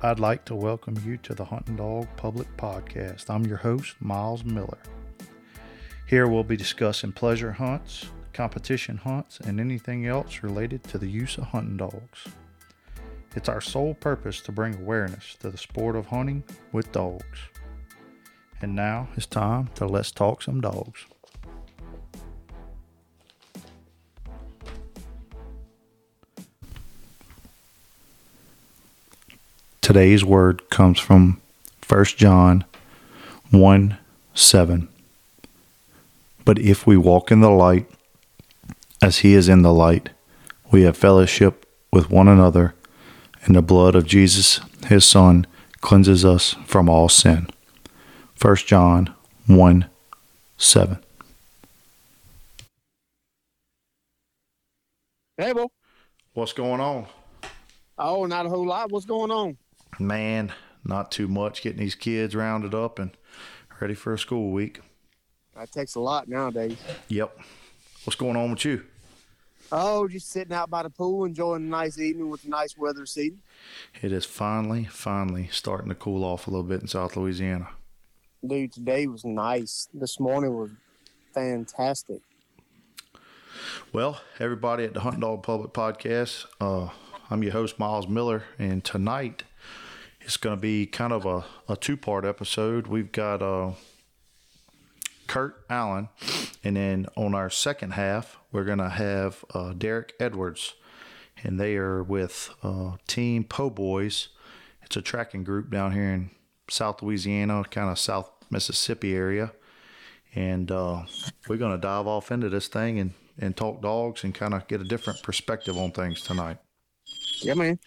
I'd like to welcome you to the Hunting Dog Public Podcast. I'm your host, Miles Miller. Here we'll be discussing pleasure hunts, competition hunts, and anything else related to the use of hunting dogs. It's our sole purpose to bring awareness to the sport of hunting with dogs. And now it's time to let's talk some dogs. Today's word comes from 1 John 1 7. But if we walk in the light, as he is in the light, we have fellowship with one another, and the blood of Jesus, his Son, cleanses us from all sin. 1 John 1 7. Hey, Bo. What's going on? Oh, not a whole lot. What's going on? Man, not too much. Getting these kids rounded up and ready for a school week. That takes a lot nowadays. Yep. What's going on with you? Oh, just sitting out by the pool, enjoying a nice evening with the nice weather season. It is finally, finally starting to cool off a little bit in South Louisiana. Dude, today was nice. This morning was fantastic. Well, everybody at the Hunt Dog Public Podcast, uh, I'm your host, Miles Miller, and tonight it's going to be kind of a, a two part episode. We've got uh, Kurt Allen, and then on our second half, we're going to have uh, Derek Edwards, and they are with uh, Team Poboy's. It's a tracking group down here in South Louisiana, kind of South Mississippi area. And uh, we're going to dive off into this thing and, and talk dogs and kind of get a different perspective on things tonight. Yeah, man.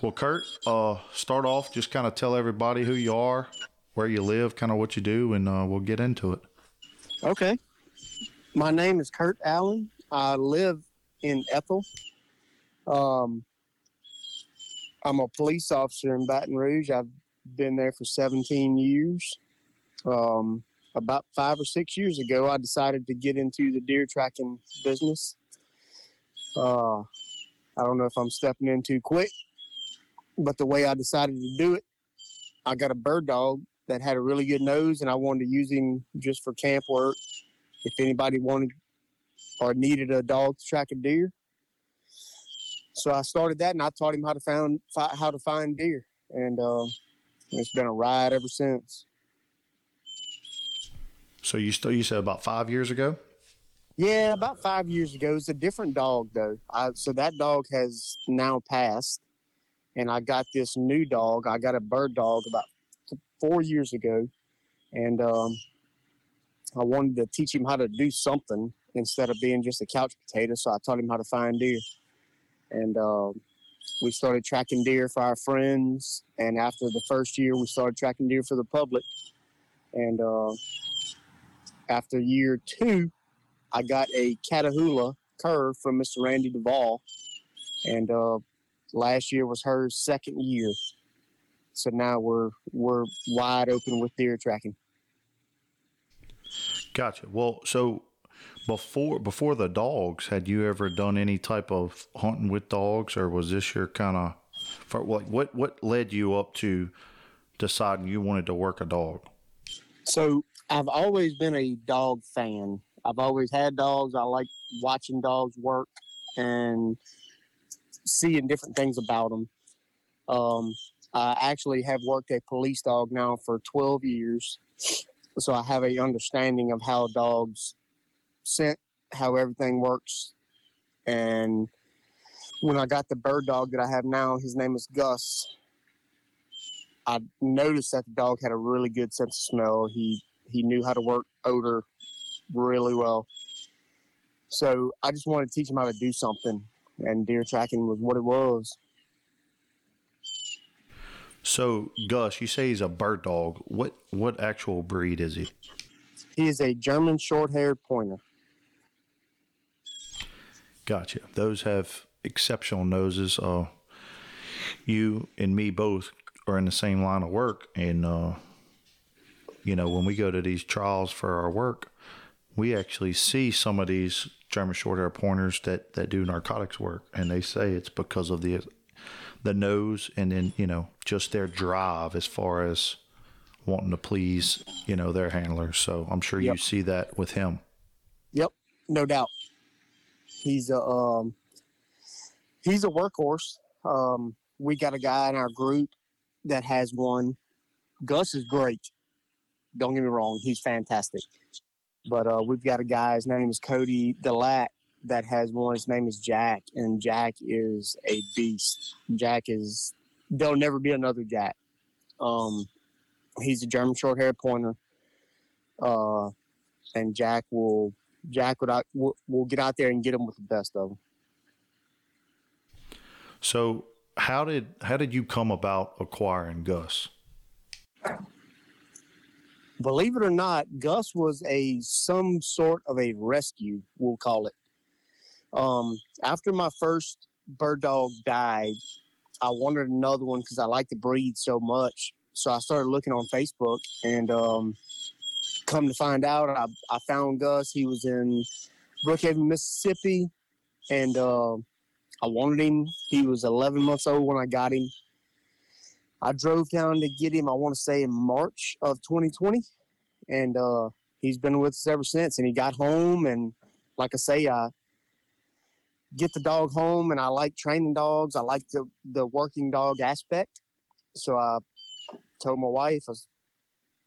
Well, Kurt, uh, start off, just kind of tell everybody who you are, where you live, kind of what you do, and uh, we'll get into it. Okay. My name is Kurt Allen. I live in Ethel. Um, I'm a police officer in Baton Rouge. I've been there for 17 years. Um, about five or six years ago, I decided to get into the deer tracking business. Uh, I don't know if I'm stepping in too quick, but the way I decided to do it, I got a bird dog that had a really good nose, and I wanted to use him just for camp work. If anybody wanted or needed a dog to track a deer, so I started that, and I taught him how to find fi- how to find deer, and uh, it's been a ride ever since. So you still you said about five years ago? Yeah, about five years ago. It's a different dog though. I, so that dog has now passed, and I got this new dog. I got a bird dog about four years ago, and um, I wanted to teach him how to do something instead of being just a couch potato. So I taught him how to find deer, and uh, we started tracking deer for our friends. And after the first year, we started tracking deer for the public, and uh, after year two, I got a Catahoula cur from Mr. Randy Duvall, and uh, last year was her second year. So now we're we're wide open with deer tracking. Gotcha. Well, so before before the dogs, had you ever done any type of hunting with dogs, or was this your kind of for like what what led you up to deciding you wanted to work a dog? So I've always been a dog fan. I've always had dogs. I like watching dogs work and seeing different things about them. Um, I actually have worked a police dog now for 12 years, so I have a understanding of how dogs scent, how everything works, and when I got the bird dog that I have now, his name is Gus. I noticed that the dog had a really good sense of smell. He he knew how to work odor really well. So I just wanted to teach him how to do something, and deer tracking was what it was. So Gus, you say he's a bird dog. What what actual breed is he? He is a German short-haired pointer. Gotcha. Those have exceptional noses. Uh, you and me both are in the same line of work, and uh, you know when we go to these trials for our work, we actually see some of these German short hair pointers that that do narcotics work, and they say it's because of the the nose and then you know just their drive as far as wanting to please you know their handlers. So I'm sure Yep. you see that with him. Yep, no doubt. He's a um, he's a workhorse. Um, we got a guy in our group that has one. Gus is great. Don't get me wrong, he's fantastic. But uh, we've got a guy. His name is Cody Delat that has one. His name is Jack, and Jack is a beast. Jack is there'll never be another Jack. Um, he's a German short hair pointer. Uh, and Jack will Jack out, will, will get out there and get him with the best of them. So how did how did you come about acquiring Gus? Believe it or not, Gus was a some sort of a rescue, we'll call it. Um, after my first bird dog died, I wanted another one because I like the breed so much. So I started looking on Facebook, and um, come to find out, I, I found Gus. He was in Brookhaven, Mississippi, and uh, I wanted him. He was 11 months old when I got him. I drove down to get him. I want to say in March of 2020, and uh, he's been with us ever since. And he got home, and like I say, I get the dog home, and I like training dogs. I like the the working dog aspect. So I told my wife, I was,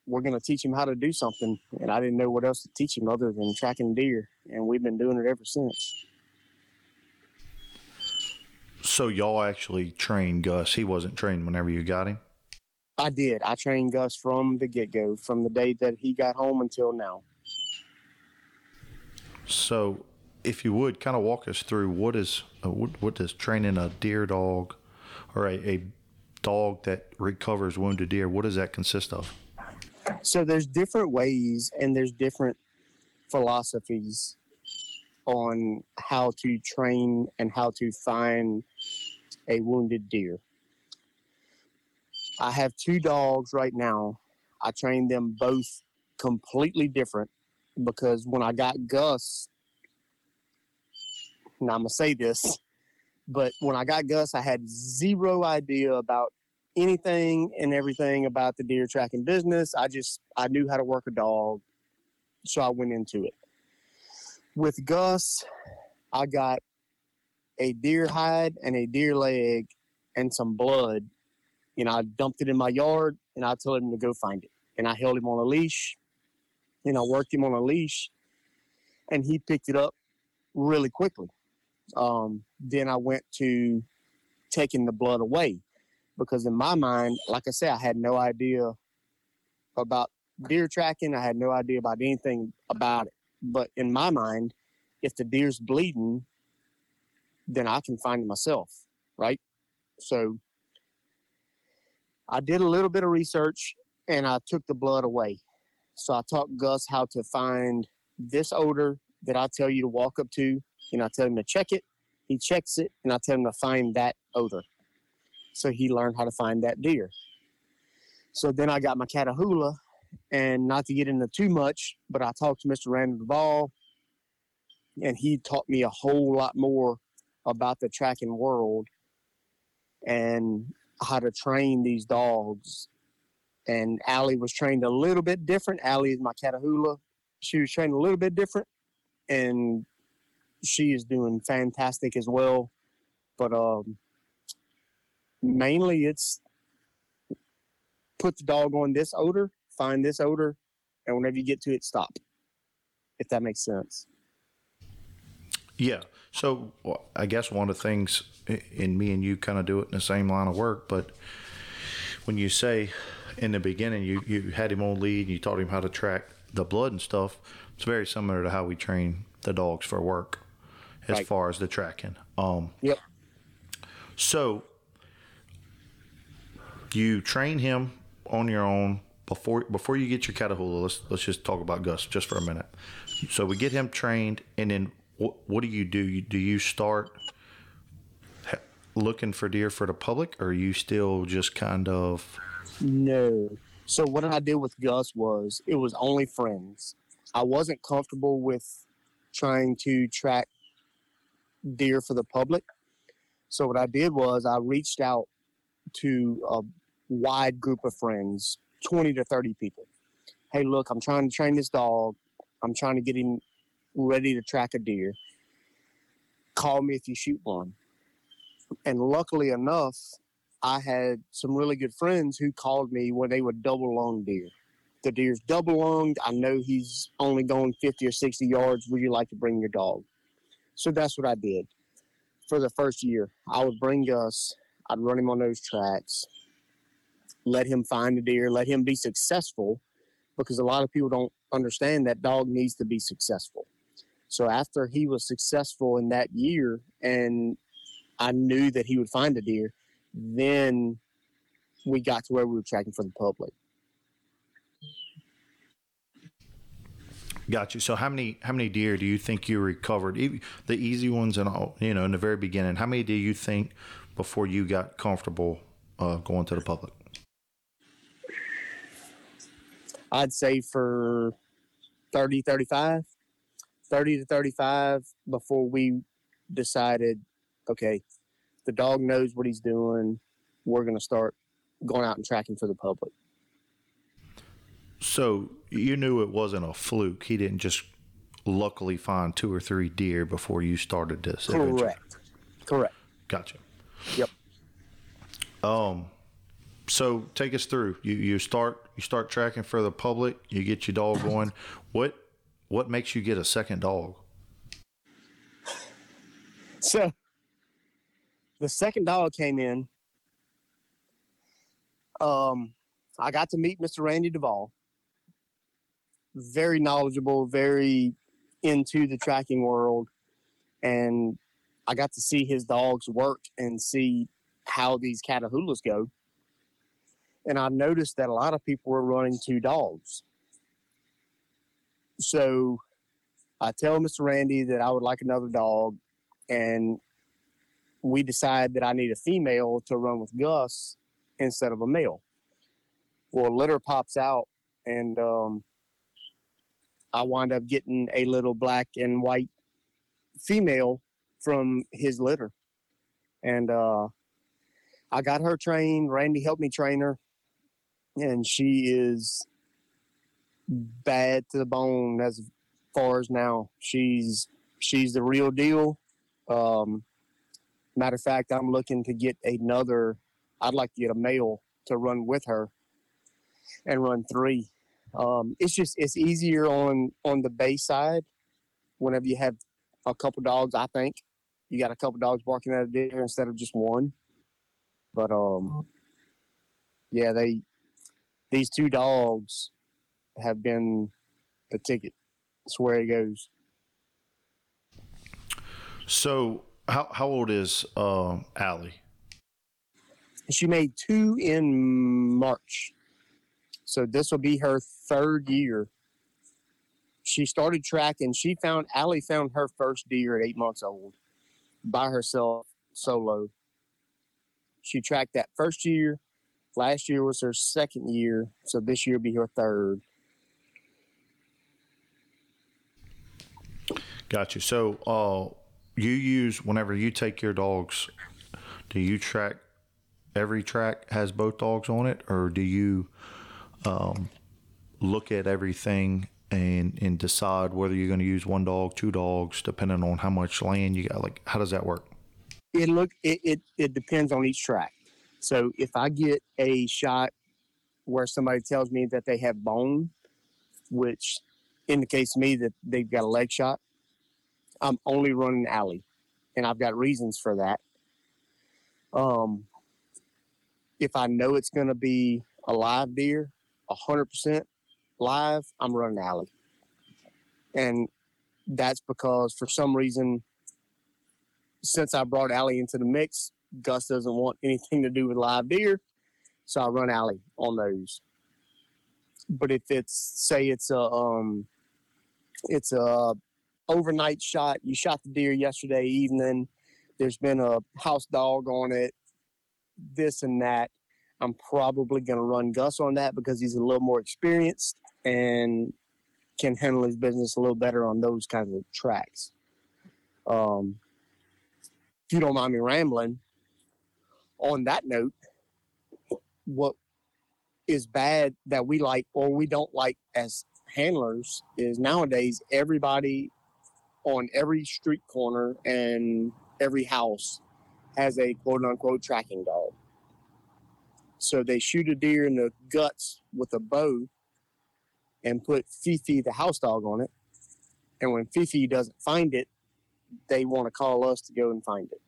"We're going to teach him how to do something," and I didn't know what else to teach him other than tracking deer, and we've been doing it ever since. So y'all actually trained Gus. He wasn't trained whenever you got him. I did. I trained Gus from the get go, from the day that he got home until now. So, if you would kind of walk us through what is uh, what, what does training a deer dog or a, a dog that recovers wounded deer? What does that consist of? So there's different ways and there's different philosophies on how to train and how to find a wounded deer. I have two dogs right now. I train them both completely different because when I got Gus, and I'm gonna say this, but when I got Gus, I had zero idea about anything and everything about the deer tracking business. I just I knew how to work a dog, so I went into it. With Gus, I got a deer hide and a deer leg and some blood, and I dumped it in my yard and I told him to go find it. And I held him on a leash, and I worked him on a leash, and he picked it up really quickly. Um, then I went to taking the blood away because in my mind, like I said, I had no idea about deer tracking. I had no idea about anything about it. But in my mind, if the deer's bleeding, then I can find it myself, right? So I did a little bit of research and I took the blood away. So I taught Gus how to find this odor that I tell you to walk up to, and I tell him to check it. He checks it, and I tell him to find that odor. So he learned how to find that deer. So then I got my Catahoula, and not to get into too much, but I talked to Mr. Randall Duvall, and he taught me a whole lot more about the tracking world and how to train these dogs. And Allie was trained a little bit different. Allie is my Catahoula. She was trained a little bit different, and she is doing fantastic as well. But um, mainly it's put the dog on this odor, find this odor, and whenever you get to it, stop. If that makes sense. Yeah. So well, I guess one of the things, and me and you kind of do it in the same line of work, but when you say in the beginning you, you had him on lead and you taught him how to track the blood and stuff, it's very similar to how we train the dogs for work as Right. far as the tracking. Um, Yep. so you train him on your own before before you get your Catahoula. Let's let's just talk about Gus just for a minute. So we get him trained, and then what what do you do? Do you start looking for deer for the public, or are you still just kind of No. So what I did with Gus was it was only friends. I wasn't comfortable with trying to track deer for the public. So what I did was I reached out to a wide group of friends, 20 to 30 people. Hey, look, I'm trying to train this dog. I'm trying to get him ready to track a deer. Call me if you shoot one. And luckily enough, I had some really good friends who called me when they would double lung deer. The deer's double lunged. I know he's only going 50 or 60 yards. Would you like to bring your dog? So that's what I did for the first year. I would bring Gus, I'd run him on those tracks, let him find a deer, let him be successful because a lot of people don't understand that dog needs to be successful. So after he was successful in that year and I knew that he would find a deer, then we got to where we were tracking for the public. Got you. So how many how many deer do you think you recovered? The easy ones and all, you know, in the very beginning. How many do you think before you got comfortable uh, going to the public? I'd say for 30, 35, 30 to 35 before we decided, okay, the dog knows what he's doing. We're going to start going out and tracking for the public. So you knew it wasn't a fluke. He didn't just luckily find two or three deer before you started this. Correct. Adventure. Correct. Gotcha. Yep. Um. So take us through. You you start you start tracking for the public. You get your dog going. what what makes you get a second dog? So the second dog came in. Um, I got to meet Mr. Randy Duvall. Very knowledgeable, very into the tracking world, and I got to see his dogs work and see how these Catahoulas go. And I noticed that a lot of people were running two dogs. So I tell Mr. Randy that I would like another dog, and we decide that I need a female to run with Gus instead of a male. Well, litter pops out, and um, I wind up getting a little black and white female from his litter. And uh, I got her trained. Randy helped me train her, and she is bad to the bone as far as now. She's she's the real deal. Um, Matter of fact, I'm looking to get another. I'd like to get a male to run with her and run three. Um, it's just it's easier on on the bay side whenever you have a couple dogs. I think you got a couple dogs barking at a deer instead of just one. But um, yeah, they these two dogs have been the ticket. That's where it goes. So how how old is uh, Allie? She made two in March, so this will be her third year. She started tracking. She found Allie found her first deer at eight months old, by herself, solo. She tracked that first year. Last year was her second year, so this year will be her third. Got you. So, uh, you use whenever you take your dogs do you track every track has both dogs on it or do you um, look at everything and and decide whether you're going to use one dog two dogs depending on how much land you got? Like how does that work? It look it, it, it depends on each track. So if i get a shot where somebody tells me that they have bone which indicates to me that they've got a leg shot I'm only running Allie, and I've got reasons for that. Um, if I know it's going to be a live deer, hundred percent live, I'm running Allie, and that's because for some reason, since I brought Allie into the mix, Gus doesn't want anything to do with live deer, so I run Allie on those. But if it's say it's a um, it's a overnight shot. You shot the deer yesterday evening. There's been a house dog on it, this and that. I'm probably going to run Gus on that because he's a little more experienced and can handle his business a little better on those kinds of tracks. Um, if you don't mind me rambling, on that note, what is bad that we like or we don't like as handlers is nowadays everybody on every street corner and every house has a quote unquote tracking dog. So they shoot a deer in the guts with a bow and put Fifi, the house dog, on it. And when Fifi doesn't find it, they want to call us to go and find it.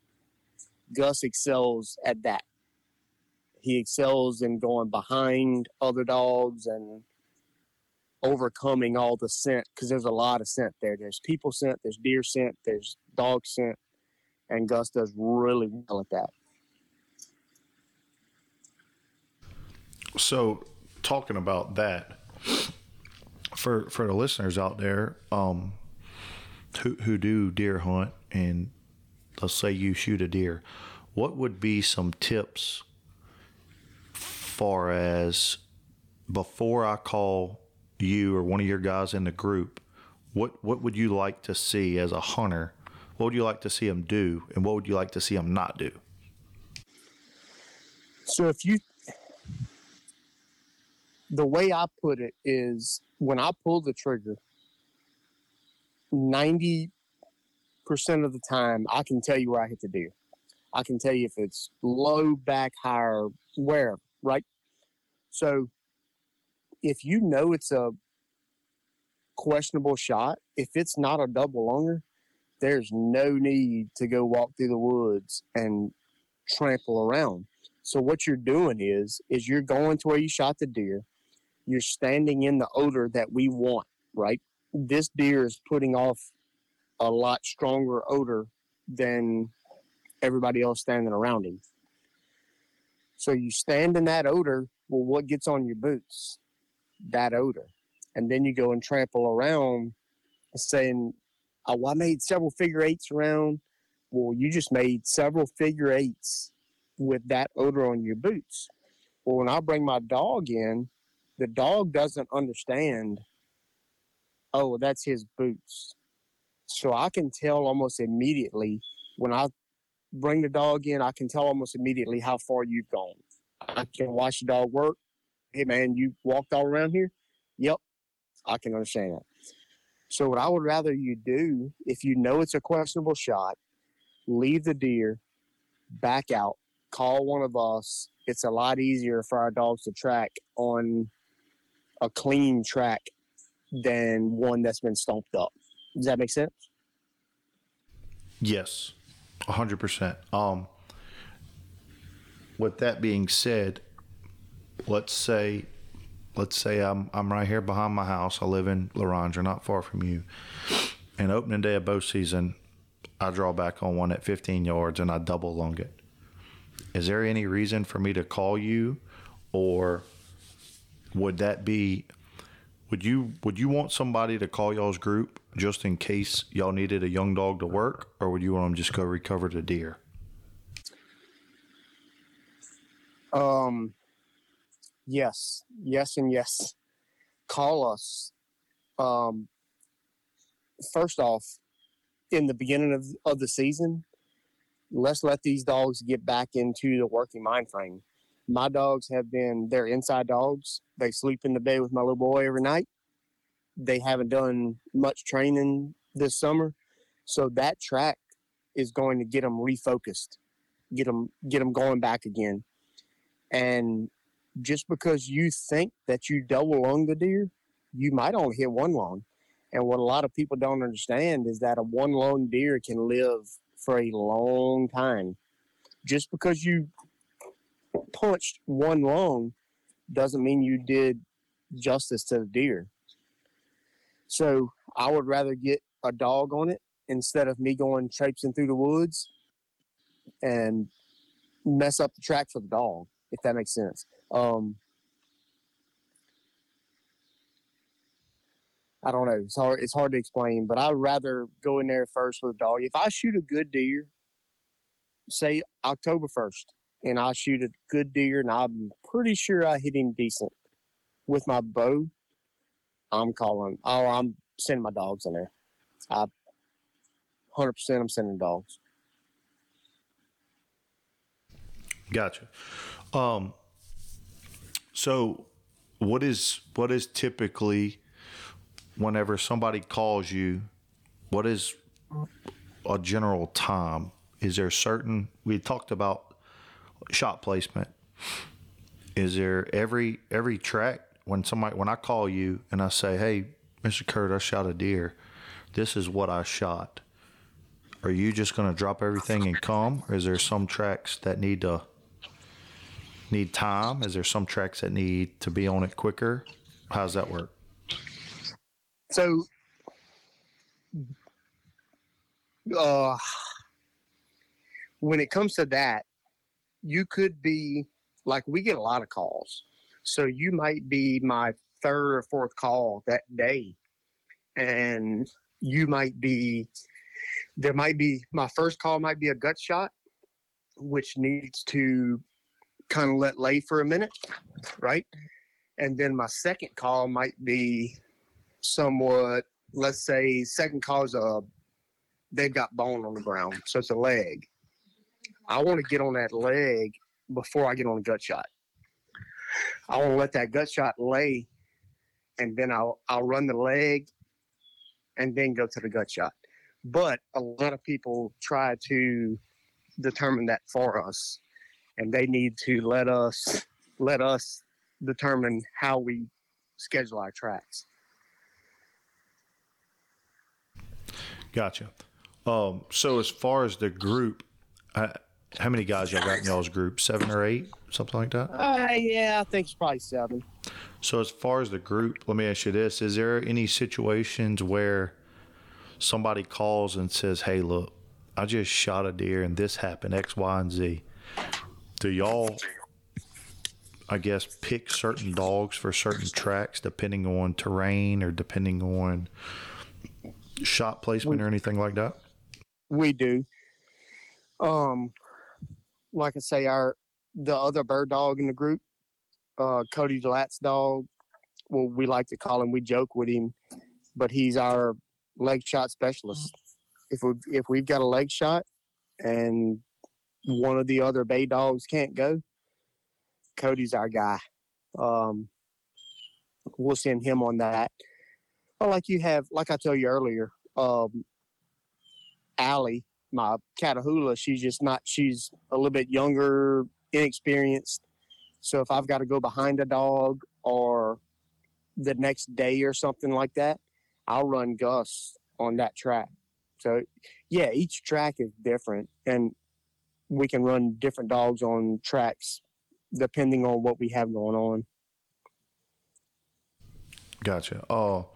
Gus excels at that. He excels in going behind other dogs and overcoming all the scent because there's a lot of scent there. There's people scent, there's deer scent, there's dog scent, and Gus does really well at that. So, talking about that, for for the listeners out there, um, who who do deer hunt, and let's say you shoot a deer, what would be some tips, far as before I call you or one of your guys in the group, what what would you like to see as a hunter? What would you like to see them do, and what would you like to see them not do? So if you, the way I put it is, when I pull the trigger, ninety percent of the time I can tell you where I hit the deer. I can tell you if it's low, back, higher, where, right? So if you know it's a questionable shot, if it's not a double lunger, there's no need to go walk through the woods and trample around. So what you're doing is is you're going to where you shot the deer. You're standing in the odor that we want, right? This deer is putting off a lot stronger odor than everybody else standing around him. So you stand in that odor. Well, what gets on your boots? That odor. And then you go and trample around saying, oh, I made several figure eights around. Well, you just made several figure eights with that odor on your boots. Well, when I bring my dog in, the dog doesn't understand, oh, that's his boots. So I can tell almost immediately when I bring the dog in, I can tell almost immediately how far you've gone. I can watch the dog work. Hey man, you walked all around here? Yep, I can understand that. So what I would rather you do, if you know it's a questionable shot, leave the deer, back out, call one of us. It's a lot easier for our dogs to track on a clean track than one that's been stomped up. Does that make sense? Yes, hundred percent. Um, with that being said, let's say, let's say I'm I'm right here behind my house. I live in Laranja, not far from you. And opening day of bow season, I draw back on one at 15 yards and I double lung it. Is there any reason for me to call you, or would that be? Would you would you want somebody to call y'all's group just in case y'all needed a young dog to work, or would you want them just go recover the deer? Um, yes, yes, and yes. Call us. Um, first off, in the beginning of, of the season, let's let these dogs get back into the working mind frame. My dogs have been, they're inside dogs. They sleep in the bed with my little boy every night. They haven't done much training this summer. So that track is going to get them refocused, get them, get them going back again. And just because you think that you double lung the deer, you might only hit one lung. And what a lot of people don't understand is that a one lung deer can live for a long time. Just because you punched one lung doesn't mean you did justice to the deer. So I would rather get a dog on it instead of me going traipsing through the woods and mess up the track for the dog, if that makes sense. Um, I don't know. It's hard. It's hard to explain, but I'd rather go in there first with a dog. If I shoot a good deer, say October first, and I shoot a good deer, and I'm pretty sure I hit him decent with my bow, I'm calling. Oh, I'm sending my dogs in there. I, hundred percent, I'm sending dogs. Gotcha. Um, so what is what is typically whenever somebody calls you, what is a general time? Is there certain we talked about shot placement? Is there every every track when somebody when I call you and I say, "Hey, Mr. Kurt, I shot a deer. This is what I shot." Are you just going to drop everything and come, or is there some tracks that need to need time? Is there some tracks that need to be on it quicker? How does that work? So, uh, when it comes to that, you could be like we get a lot of calls. So you might be my third or fourth call that day, and you might be there might be my first call might be a gut shot, which needs to kind of let lay for a minute, right? And then my second call might be somewhat, let's say, second call is a they've got bone on the ground, so it's a leg. I want to get on that leg before I get on a gut shot. I want to let that gut shot lay, and then I'll I'll run the leg, and then go to the gut shot. But a lot of people try to determine that for us, and they need to let us let us determine how we schedule our tracks. Gotcha. Um, so as far as the group, uh, how many guys y'all got in y'all's group? Seven or eight, something like that. Uh, yeah, I think it's probably seven. So as far as the group, let me ask you this: Is there any situations where somebody calls and says, "Hey, look, I just shot a deer and this happened X, Y, and Z"? Do y'all, I guess, pick certain dogs for certain tracks depending on terrain or depending on shot placement or anything like that? We do. Um, like I say, our the other bird dog in the group, uh, Cody Lat's dog. Well, we like to call him. We joke with him, but he's our leg shot specialist. If we if we've got a leg shot, and one of the other bay dogs can't go, Cody's our guy. Um, we'll send him on that. Or like you have, like I told you earlier, um, Allie, my Catahoula, she's just not, she's a little bit younger, inexperienced. So if I've got to go behind a dog or the next day or something like that, I'll run Gus on that track. So yeah, each track is different and we can run different dogs on tracks depending on what we have going on. Gotcha. Oh,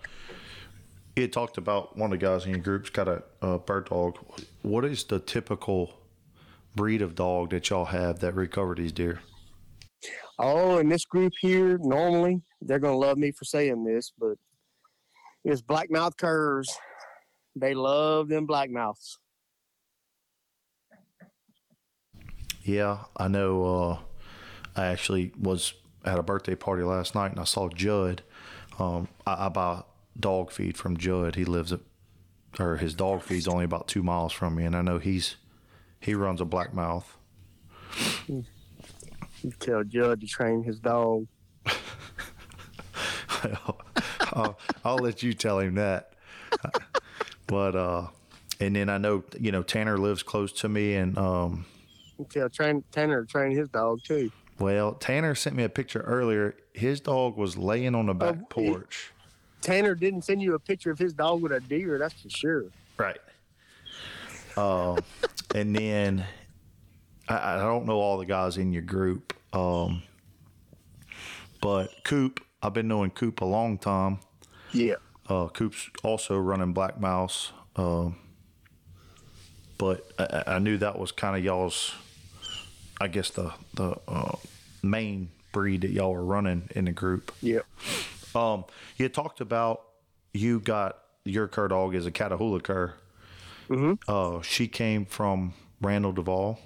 you had talked about one of the guys in your group's got a, a bird dog. What is the typical breed of dog that y'all have that recover these deer? Oh, in this group here, normally they're gonna love me for saying this, but it's blackmouth curs. They love them blackmouths. Yeah, I know. Uh, I actually was at a birthday party last night and I saw Judd. Um, I, I buy dog feed from Judd. He lives at, or his dog feed's only about two miles from me, and I know he's he runs a blackmouth. You tell Judd to train his dog. I'll, I'll let you tell him that. But uh, and then I know you know Tanner lives close to me, and um, Tell train, Tanner to train his dog too. well, Tanner sent me a picture earlier. His dog was laying on the back Oh, he- porch. Tanner didn't send you a picture of his dog with a deer, that's for sure. Right. Um, and then I, I don't know all the guys in your group, um, but Coop, I've been knowing Coop a long time. Yeah. Uh, Coop's also running blackmouths, um, but I- I knew that was kind of y'all's, I guess the the uh, main breed that y'all were running in the group. Yeah. Um, you talked about you got your cur dog is a Catahoula cur. Mm-hmm. Uh, she came from Randall Duvall,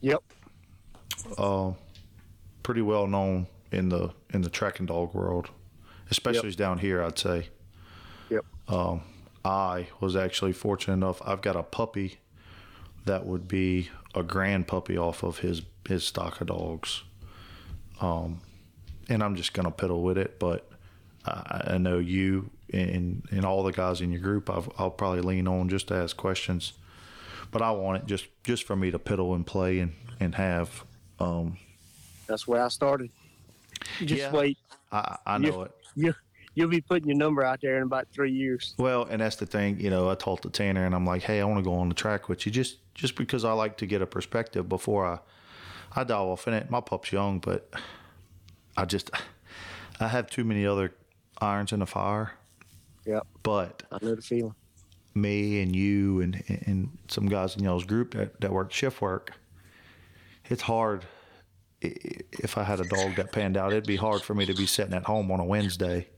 Yep. pretty well known in the in the tracking dog world, especially down here. I'd say. Yep. Um, I was actually fortunate enough. I've got a puppy that would be a grand puppy off of his his stock of dogs. Um, and I'm just gonna piddle with it, but I, I know you and and all the guys in your group. I've, I'll probably lean on just to ask questions, but I want it just just for me to piddle and play and and have. Um, That's where I started. Just Yeah. wait. I I know it. You you'll be putting your number out there in about three years. Well, and that's the thing, you know, I talked to Tanner and I'm like, hey, I want to go on the track with you just just because I like to get a perspective before I I dive off in it. My pup's young, but I just I have too many other irons in the fire. Yep. But I know the feeling. me and you and and some guys in y'all's group that, that work shift work, it's hard. If I had a dog that panned out, it'd be hard for me to be sitting at home on a Wednesday.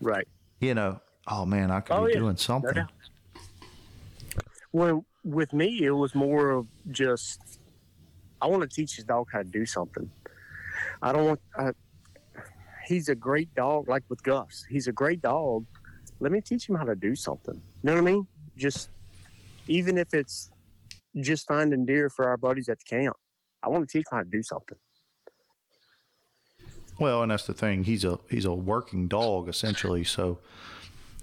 Right. You know, oh man, I could Oh, be yeah. doing something. Well, with me, it was more of just I want to teach this dog how to do something. I don't want. I, he's a great dog, like with Gus. He's a great dog. Let me teach him how to do something. You know what I mean? Just even if it's just finding deer for our buddies at the camp. I want to teach him how to do something. Well, and that's the thing. He's a he's a working dog essentially, so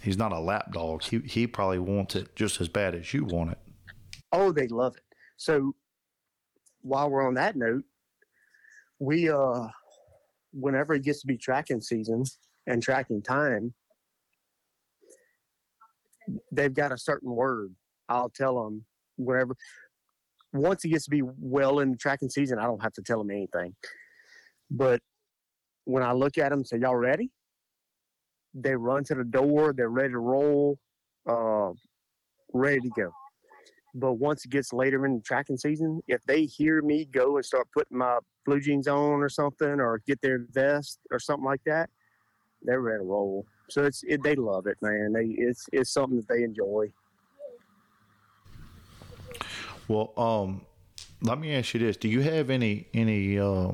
he's not a lap dog. He he probably wants it just as bad as you want it. Oh, they love it. So while we're on that note, we uh whenever it gets to be tracking season and tracking time, they've got a certain word. I'll tell them wherever. Once it gets to be well in the tracking season, I don't have to tell them anything. But when I look at them say, "Y'all ready?" They run to the door. They're ready to roll. Uh, ready to go. But once it gets later in the tracking season, if they hear me go and start putting my blue jeans on or something, or get their vest or something like that, they're ready to roll. So it's it, they love it, man. They it's it's something that they enjoy. Well, um, let me ask you this: Do you have any any uh,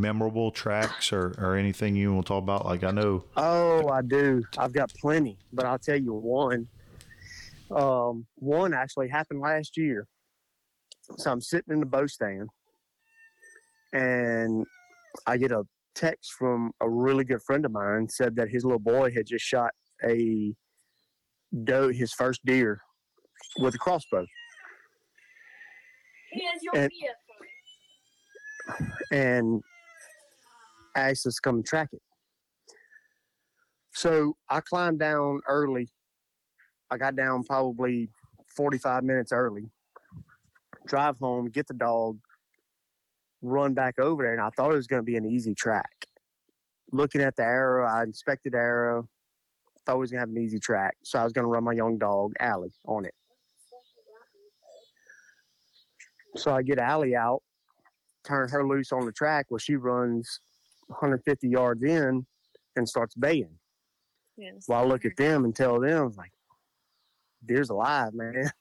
memorable tracks or or anything you want to talk about? Like I know, Oh, I do. I've got plenty, but I'll tell you one. Um, one actually happened last year. So I'm sitting in the bow stand, and I get a text from a really good friend of mine said that his little boy had just shot a doe, his first deer, with a crossbow. Here's your And- beer and asked us to come track it. So I climbed down early. I got down probably 45 minutes early. Drive home, get the dog, run back over there, and I thought it was going to be an easy track. Looking at the arrow, I inspected the arrow, thought it was going to have an easy track. So I was going to run my young dog, Allie, on it. So I get Allie out, turn her loose on the track where she runs 150 yards in and starts baying. Yes. Well, I look at them and tell them, like, deer's alive, man.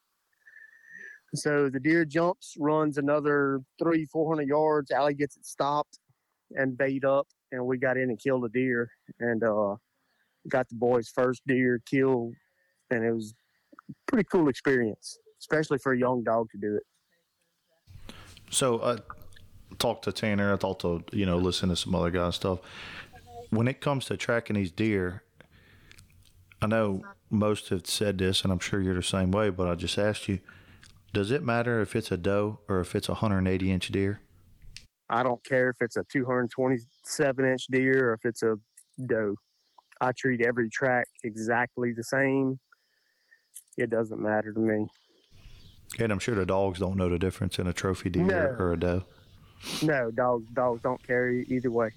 So the deer jumps, runs another three, 400 yards. Allie gets it stopped and bayed up, and we got in and killed a deer and uh, got the boys' first deer killed. And it was a pretty cool experience, especially for a young dog to do it. so I talked to Tanner. I talked to you know, listen to some other guys stuff. When it comes to tracking these deer, I know most have said this, and I'm sure you're the same way. But I just asked you: Does it matter if it's a doe or if it's a 180 inch deer? I don't care if it's a 227 inch deer or if it's a doe. I treat every track exactly the same. It doesn't matter to me. And I'm sure the dogs don't know the difference in a trophy deer No. or a doe. No, dogs dogs don't carry either way.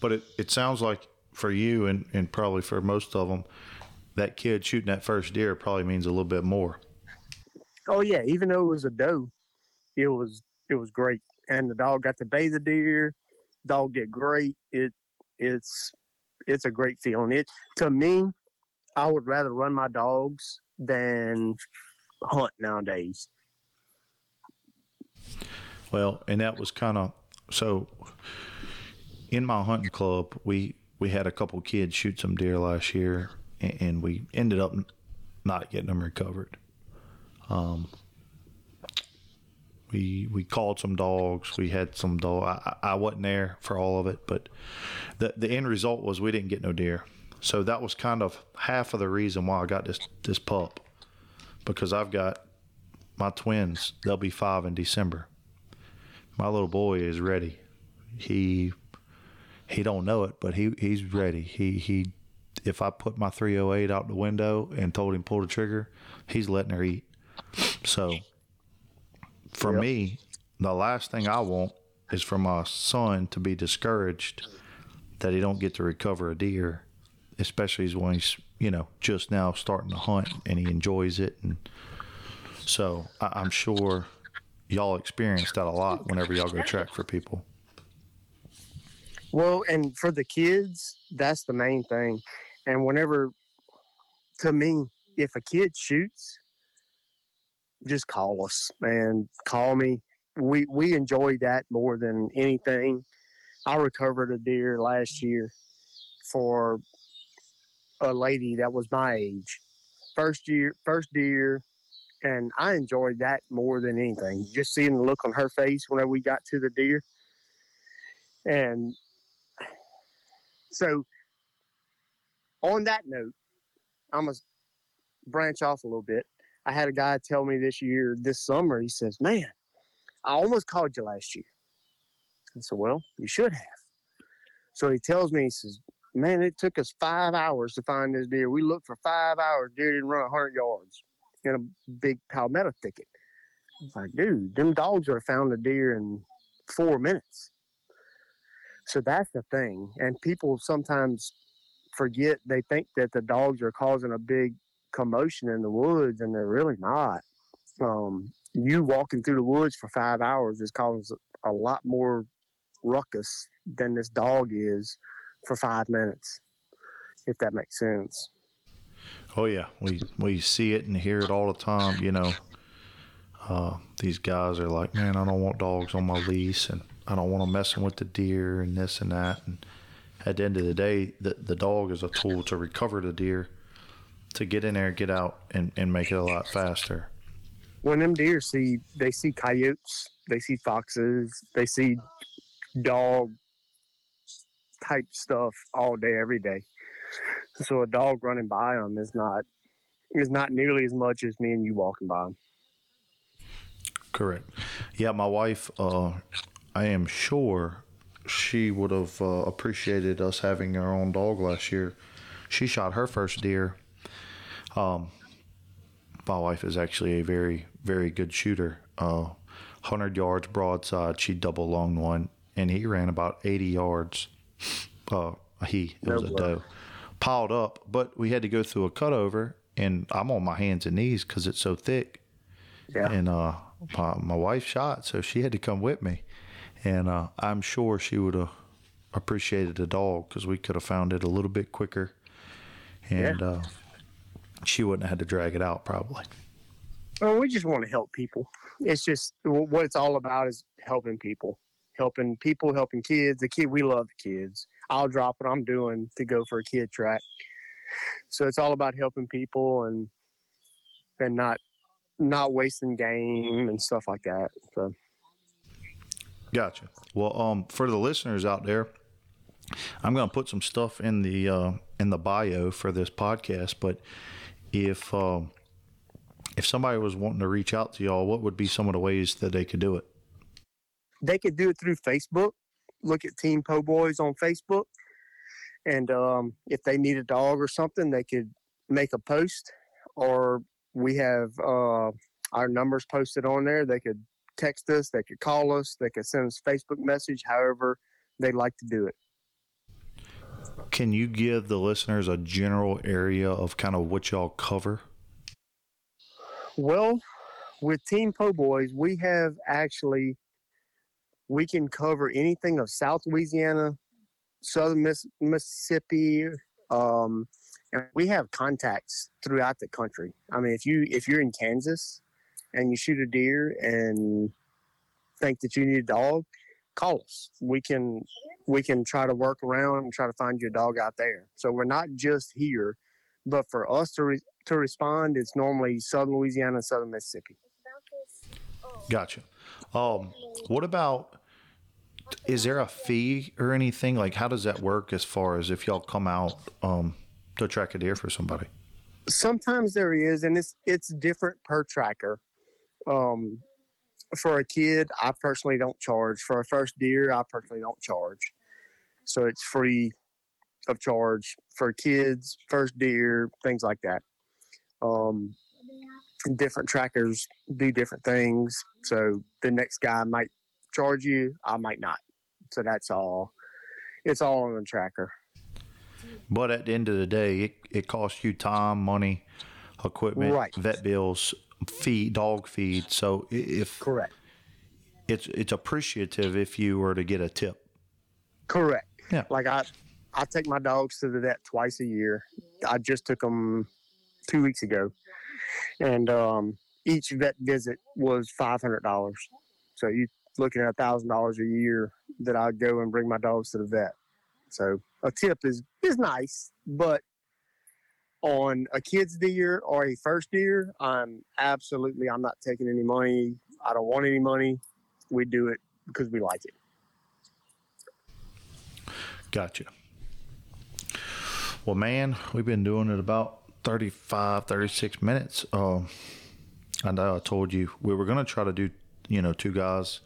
But it, it sounds like for you and, and probably for most of them, that kid shooting that first deer probably means a little bit more. Oh yeah, even though it was a doe, it was it was great. And the dog got to bathe the deer. Dog did great. It it's it's a great feeling. It to me, I would rather run my dogs than hunt nowadays. Well, and that was kind of so. In my hunting club, we we had a couple kids shoot some deer last year, and, and we ended up not getting them recovered. Um, We we called some dogs. We had some dog. I, I wasn't there for all of it, but the the end result was we didn't get no deer. So that was kind of half of the reason why I got this this pup, because I've got my twins. They'll be five in December. My little boy is ready. He he don't know it, but he he's ready. He he. If I put my 308 out the window and told him pull the trigger, he's letting her eat. So for Yep. me, the last thing I want is for my son to be discouraged that he don't get to recover a deer, especially when he's you know just now starting to hunt and he enjoys it. And so I, I'm sure y'all experience that a lot whenever y'all go track for people. Well, and for the kids, that's the main thing. And whenever, to me, if a kid shoots, just call us and call me. We we enjoy that more than anything. I recovered a deer last year for a lady that was my age. First year, first deer, and I enjoyed that more than anything. Just seeing the look on her face whenever we got to the deer. And so, on that note, I'm gonna branch off a little bit. I had a guy tell me this year, this summer, he says, "Man, I almost called you last year." I said, "Well, you should have." So he tells me, he says, "Man, it took us five hours to find this deer. We looked for five hours. Deer didn't run 100 yards in a big palmetto thicket." Like, "Dude, them dogs would have found a deer in four minutes." So that's the thing. And people sometimes forget they think that the dogs are causing a big commotion in the woods, and they're really not. Um, you walking through the woods for five hours is causing a lot more ruckus than this dog is for five minutes, if that makes sense. Oh yeah, we we see it and hear it all the time. You know, uh, these guys are like, man, I don't want dogs on my lease, and I don't want them messing with the deer and this and that. And at the end of the day, the the dog is a tool to recover the deer, to get in there, get out, and and make it a lot faster. When them deer see, they see coyotes, they see foxes, they see dog type stuff all day, every day. So a dog running by them is not is not nearly as much as me and you walking by 'em. Correct. Yeah, my wife, uh, I am sure she would have uh, appreciated us having our own dog last year. She shot her first deer. Um, my wife is actually a very, very good shooter. Uh, 100 yards broadside, she double lunged one, and he ran about 80 yards. Uh, he, it was a doe. Piled up, but we had to go through a cutover, and I'm on my hands and knees because it's so thick Yeah. and uh, my, my wife shot, so she had to come with me, and uh, I'm sure she would have appreciated the dog because we could have found it a little bit quicker, and Yeah. uh, she wouldn't have had to drag it out probably. Well, we just want to help people. It's just what it's all about is helping people, helping people, helping kids. The kid, we love the kids. I'll drop what I'm doing to go for a kid track. So it's all about helping people and and not not wasting game and stuff like that. So Gotcha. Well, um, for the listeners out there, I'm going to put some stuff in the uh, in the bio for this podcast. But if um, if somebody was wanting to reach out to y'all, what would be some of the ways that they could do it? they could do it through Facebook. Look at Team Poboy's on Facebook, and um, if they need a dog or something, they could make a post, or we have uh, our numbers posted on there. They could text us, they could call us, they could send us a Facebook message, however they'd like to do it. Can you give the listeners a general area of kind of what y'all cover? Well, with Team Poboy's, we have actually we can cover anything of South Louisiana, Southern Miss- Mississippi, um, and we have contacts throughout the country. I mean, if you if you're in Kansas and you shoot a deer and think that you need a dog, call us. We can we can try to work around and try to find you a dog out there. So we're not just here, but for us to re- to respond, it's normally Southern Louisiana, and Southern Mississippi. Gotcha. Um, what about? Is there a fee or anything? Like, how does that work as far as if y'all come out um, to track a deer for somebody? Sometimes there is, and it's it's different per tracker. Um, for a kid, I personally don't charge. For a first deer, I personally don't charge. So it's free of charge for kids, first deer, things like that. Um, different trackers do different things. So the next guy might charge you, I might not. So that's all. It's all on the tracker. But at the end of the day, it, it costs you time, money, equipment, Right. vet bills, feed, dog feed. So if Correct. it's it's appreciative if you were to get a tip. Correct. Yeah. Like I, I take my dogs to the vet twice a year. I just took them two weeks ago, and um, each vet visit was five hundred dollars. So you looking at a thousand dollars a year that I go and bring my dogs to the vet. So a tip is is nice, but on a kid's deer or a first deer, I'm absolutely I'm not taking any money. I don't want any money. We do it because we like it. Gotcha. Well, man, we've been doing it about 35, 36 minutes. Um, I know I told you we were going to try to do, you know, two guys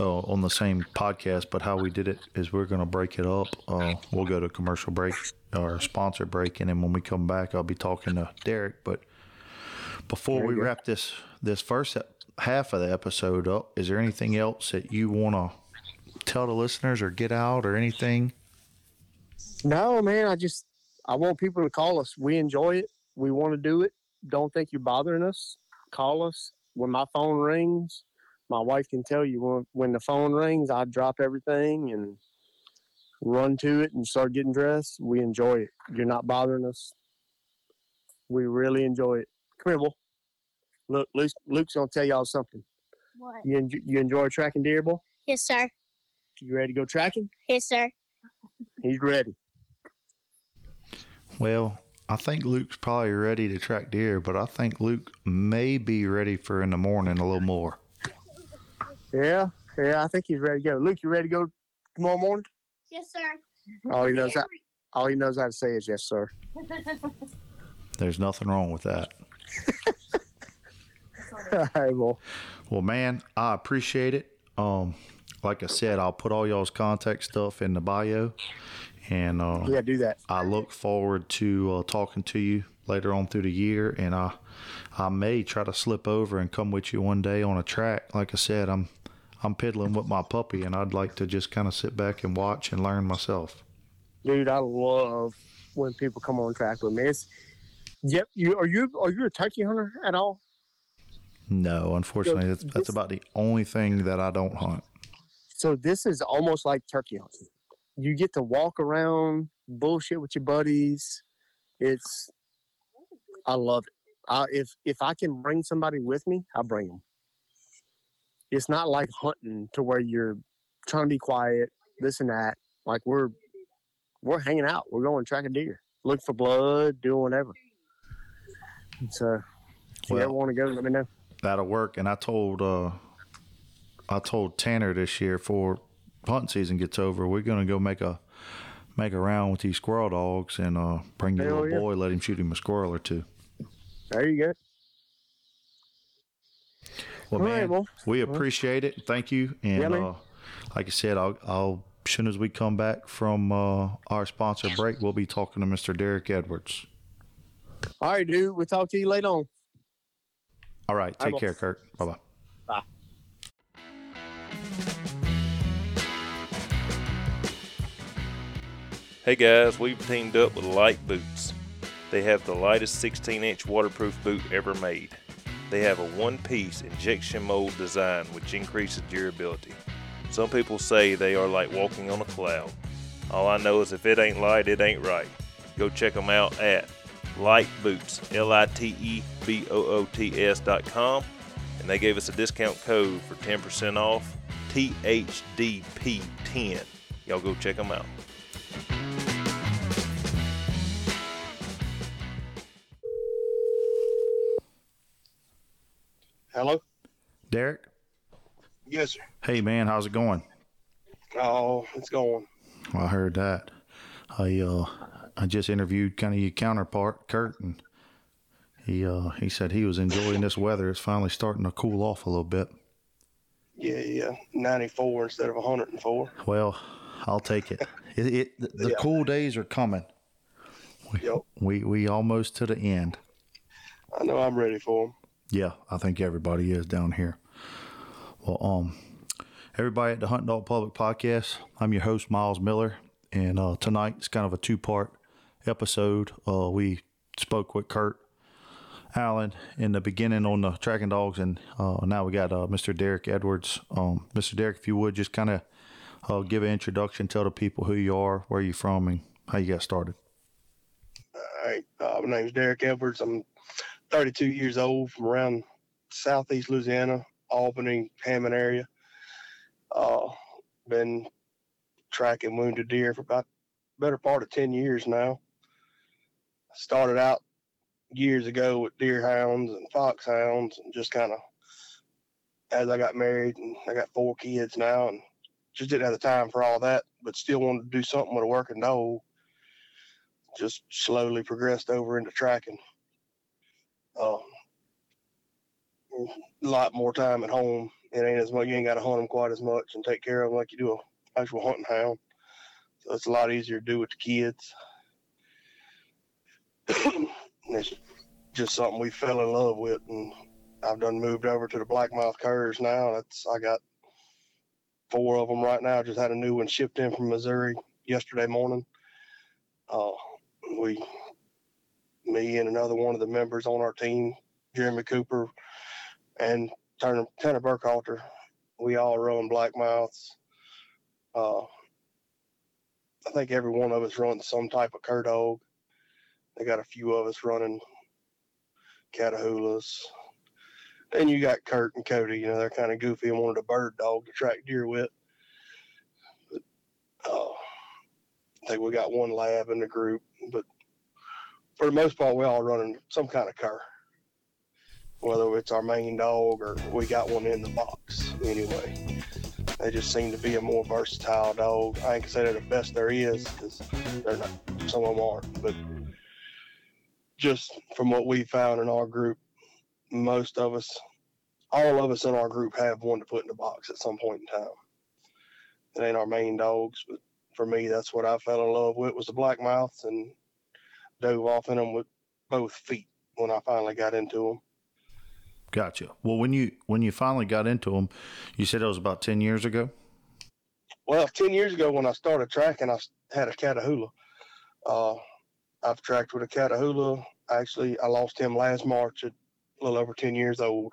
uh, on the same podcast, but how we did it is we're going to break it up. Uh, we'll go to commercial break or sponsor break, and then when we come back, I'll be talking to Derek. But before we wrap this this first half of the episode up, is there anything else that you want to tell the listeners or get out or anything? No, man. I just I want people to call us. We enjoy it. We want to do it. Don't think you're bothering us. Call us when my phone rings. My wife can tell you when when the phone rings, I drop everything and run to it and start getting dressed. We enjoy it. You're not bothering us. We really enjoy it. Come here, boy. Look, Luke, Luke's gonna tell y'all something. What? You enjoy, you enjoy tracking deer, boy? Yes, sir. You ready to go tracking? Yes, sir. He's ready. Well, I think Luke's probably ready to track deer, but I think Luke may be ready for in the morning a little more. Yeah, yeah. I think he's ready to go. Luke, you ready to go tomorrow morning? Yes, sir. All he knows how, all he knows how to say is yes, sir. There's nothing wrong with that. all right, well, Well, man, I appreciate it. Um, like I said, I'll put all y'all's contact stuff in the bio, and uh, yeah, do that. I look forward to uh, talking to you later on through the year, and I I may try to slip over and come with you one day on a track. Like I said, I'm I'm piddling with my puppy, and I'd like to just kind of sit back and watch and learn myself. Dude, I love when people come on track with me. It's, yep, you are you are you a turkey hunter at all? No, unfortunately, that's, that's this- about the only thing that I don't hunt. So this is almost like turkey hunting. You get to walk around, bullshit with your buddies. It's, I love it. I, if if I can bring somebody with me, I bring them. It's not like hunting to where you're trying to be quiet, this and that. Like we're we're hanging out. We're going tracking deer, look for blood, doing whatever. So if you ever want to go, let me know. That'll work. And I told uh, I told Tanner this year before hunting season gets over, we're gonna go make a make a round with these squirrel dogs and uh, bring your Hell little yeah. boy, let him shoot him a squirrel or two. There you go. Well, All man, right, well, we appreciate it. Thank you. And Yeah, uh, like I said, I'll, I'll as soon as we come back from uh, our sponsor break, we'll be talking to Mr. Derek Edwards. all right, dude. We'll talk to you later on. All right, take will. care, Kirk. Bye bye. Bye. Hey guys, we've teamed up with Lite Boots. They have the lightest 16 inch waterproof boot ever made. They have a one piece injection mold design which increases durability. Some people say they are like walking on a cloud. All I know is if it ain't light, it ain't right. Go check them out at Lite Boots, L I T E B O O T S dot com, and they gave us a discount code for 10% off THDP10. Y'all go check them out. Hello. Derek, Yes, sir. Hey, man, how's it going? Oh, it's going. Well, I heard that. I uh, I just interviewed kind of your counterpart, Kurt, and he uh, he said he was enjoying this weather. It's finally starting to cool off a little bit. Yeah, yeah. 94 instead of 104. Well, I'll take it. it, it the the Yeah. cool days are coming. We, Yep. we we almost to the end. I know I'm ready for them. Yeah, I think everybody is down here. Well, um, everybody at the Hunt Dog Public Podcast, I'm your host Miles Miller, and uh, tonight it's kind of a two-part episode. Uh, we spoke with Kurt Allen in the beginning on the tracking dogs, and uh, now we got uh, Mr. Derek Edwards. Um, Mr. Derek, if you would just kind of uh, give an introduction, tell the people who you are, where you're from, and how you got started. All right. Uh, my name's Derek Edwards. I'm 32 years old from around southeast Louisiana, Albany, Hammond area. Uh, been tracking wounded deer for about better part of 10 years now. Started out years ago with deer hounds and foxhounds and just kind of as I got married and I got four kids now and just didn't have the time for all that, but still wanted to do something with a working dog just slowly progressed over into tracking. Um, a lot more time at home. It ain't as much. You ain't got to hunt them quite as much and take care of them like you do a actual hunting hound. So it's a lot easier to do with the kids. it's just something we fell in love with, and I've done moved over to the blackmouth curs now. That's I got four of them right now. Just had a new one shipped in from Missouri yesterday morning. Uh, we, me and another one of the members on our team, Jeremy Cooper, and Turner Tanner Burkhalter, we all run blackmouths. Uh, I think every one of us runs some type of cur dog. They got a few of us running Catahoulas. Then you got Kurt and Cody. You know they're kind of goofy and wanted a bird dog to track deer with. But, uh, I think we got one lab in the group, but for the most part, we all running some kind of cur. Whether it's our main dog or we got one in the box anyway. They just seem to be a more versatile dog. I ain't gonna they're the best there is, 'cause they're not. Some of them aren't, but just from what we found in our group, most of us, all of us in our group have one to put in the box at some point in time. It ain't our main dogs, but for me, that's what I fell in love with was the blackmouths and dove off in them with both feet when I finally got into them. Gotcha. Well, when you when you finally got into them, you said it was about ten years ago. Well, 10 years ago when I started tracking, I had a Catahoula. Uh, I've tracked with a Catahoula. Actually, I lost him last March at a little over 10 years old.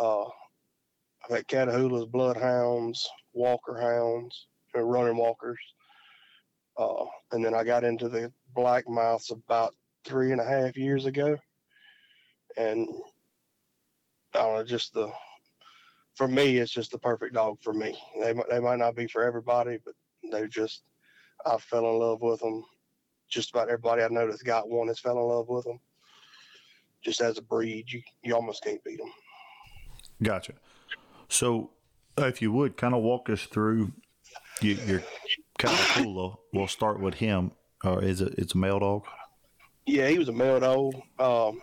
Uh, I've had Catahoulas, bloodhounds, walker hounds, running walkers. Uh, and then I got into the black mouths about three and a half years ago. And I don't know, just the for me, it's just the perfect dog for me. They they might not be for everybody, but they're just I fell in love with them. Just about everybody I know that's got one has fell in love with them. Just as a breed, you you almost can't beat them. Gotcha. So, if you would kind of walk us through your, your Catahoula, we'll start with him. Or is it? It's a male dog. Yeah, he was a male dog. Um,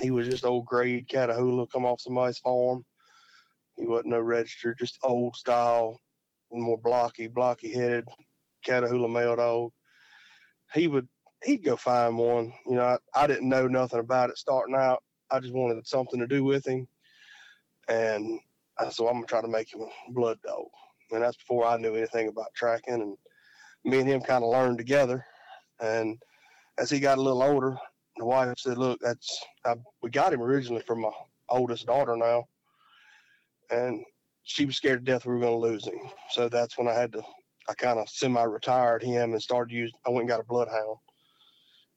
he was just old grade Catahoula, come off somebody's farm. He wasn't no registered, just old style, more blocky, blocky headed Catahoula male dog. He would he'd go find one. You know, I, I didn't know nothing about it starting out. I just wanted something to do with him, and I, so I'm gonna try to make him a blood dog. And that's before I knew anything about tracking. And me and him kind of learned together. And as he got a little older, the wife said, "Look, that's I, we got him originally from my oldest daughter now, and she was scared to death we were going to lose him. So that's when I had to, I kind of semi-retired him and started using. I went and got a bloodhound,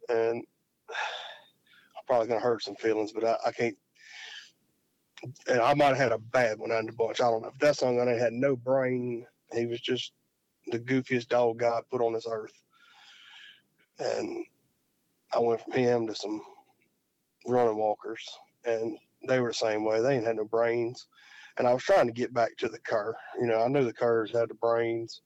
and I'm probably going to hurt some feelings, but I, I can't. And I might have had a bad one under the bunch. I don't know. If that son I had no brain. He was just the goofiest dog God put on this earth. And I went from him to some running walkers, and they were the same way. They ain't had no brains. and I was trying to get back to the cur. You know, I knew the curs had the brains.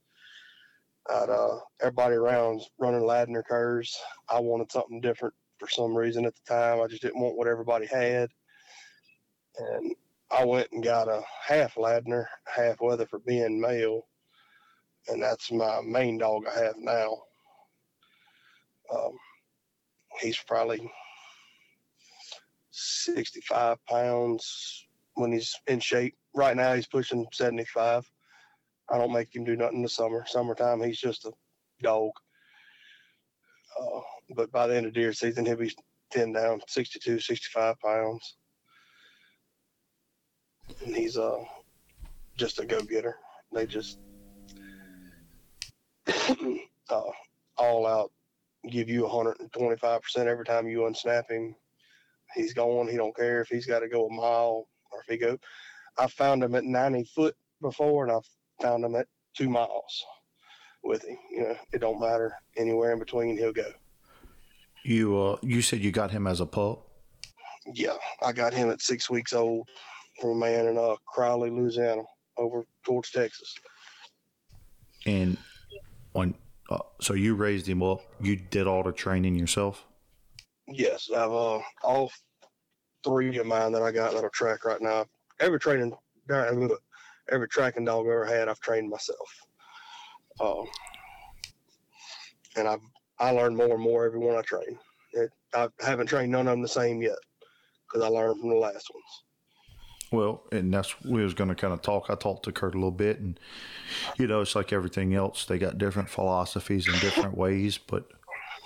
I'd, uh, everybody around's running Ladner curs. I wanted something different for some reason at the time. I just didn't want what everybody had, and I went and got a half Ladner, half Weatherford being male, and that's my main dog I have now. Um, he's probably 65 pounds when he's in shape. Right now, he's pushing 75. I don't make him do nothing in the summer. Summertime, he's just a dog. Uh, but by the end of deer season, he'll be 10 down, 62, 65 pounds. And he's uh, just a go getter. They just uh, all out give you 125% every time you unsnap him. He's going. He don't care if he's got to go a mile or if he go. I found him at 90 foot before, and I found him at two miles with him. You know, it don't matter anywhere in between. He'll go. You uh, you said you got him as a pup. Yeah, I got him at six weeks old from a man in uh, Crowley, Louisiana, over towards Texas. And when uh, so you raised him up, you did all the training yourself. Yes, I've uh, all three of mine that I got that'll track right now. Every training, every tracking dog I've ever had, I've trained myself. Um, and I've I learn more and more every one I train. It, I haven't trained none of them the same yet because I learned from the last ones. Well, and that's we was going to kind of talk. I talked to Kurt a little bit, and you know, it's like everything else. They got different philosophies and different ways. But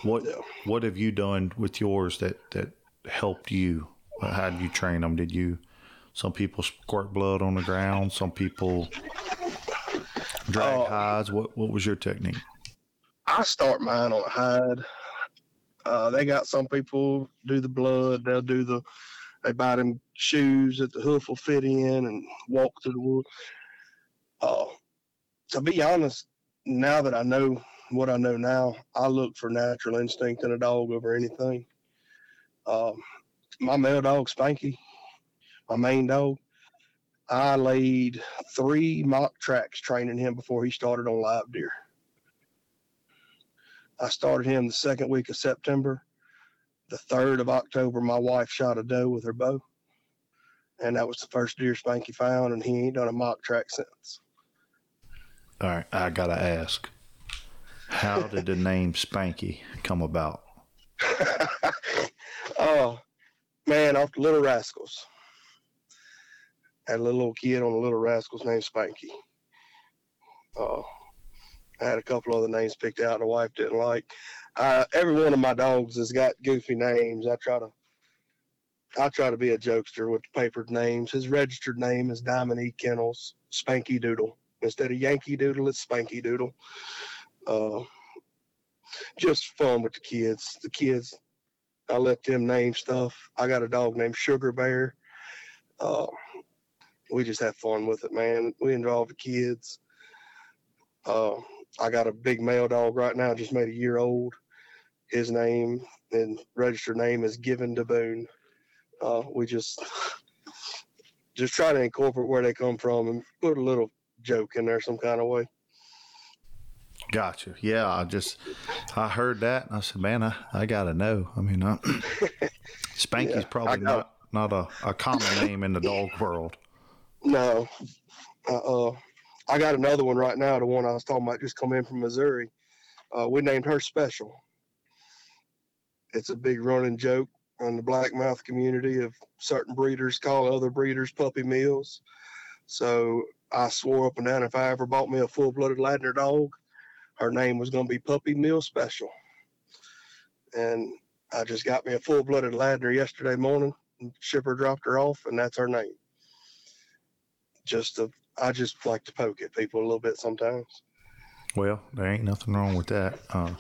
what what have you done with yours that that helped you? How did you train them? Did you? Some people squirt blood on the ground. Some people drag Oh. hides. What what was your technique? I start mine on a hide. Uh, they got some people do the blood. They'll do the. They buy them shoes that the hoof will fit in and walk through the wood. Uh, to be honest, now that I know what I know now, I look for natural instinct in a dog over anything. Um, my male dog Spanky, my main dog, I laid three mock tracks training him before he started on live deer. I started him the second week of September. The third of October, my wife shot a doe with her bow. And that was the first deer Spanky found, and he ain't done a mock track since. All right, I gotta ask. How did the name Spanky come about? oh, man, off the Little Rascals. Had a little old kid on the Little Rascals named Spanky. Uh, I had a couple other names picked out and the wife didn't like. Uh, every one of my dogs has got goofy names. I try to I try to be a jokester with the papered names. His registered name is Diamond E. Kennels, Spanky Doodle. Instead of Yankee Doodle, it's Spanky Doodle. Uh, just fun with the kids. The kids, I let them name stuff. I got a dog named Sugar Bear. Uh, we just have fun with it, man. We involve the kids. Uh, I got a big male dog right now, just made a year old. His name and registered name is Given to Boone. Uh, we just just try to incorporate where they come from and put a little joke in there some kind of way. Gotcha. Yeah, I just I heard that and I said, man, I, I gotta know. I mean, I, Spanky's Yeah, probably not not a, a common name in the dog world. No. Uh, uh, I got another one right now. The one I was talking about just come in from Missouri. Uh, we named her Special. It's a big running joke on the blackmouth community of certain breeders call other breeders puppy mills. So I swore up and down if I ever bought me a full blooded Ladner dog, her name was going to be Puppy Mill Special. And I just got me a full blooded Ladner yesterday morning. Shipper dropped her off, and that's her name just to, I just like to poke at people a little bit sometimes. Well, there ain't nothing wrong with that. Uh,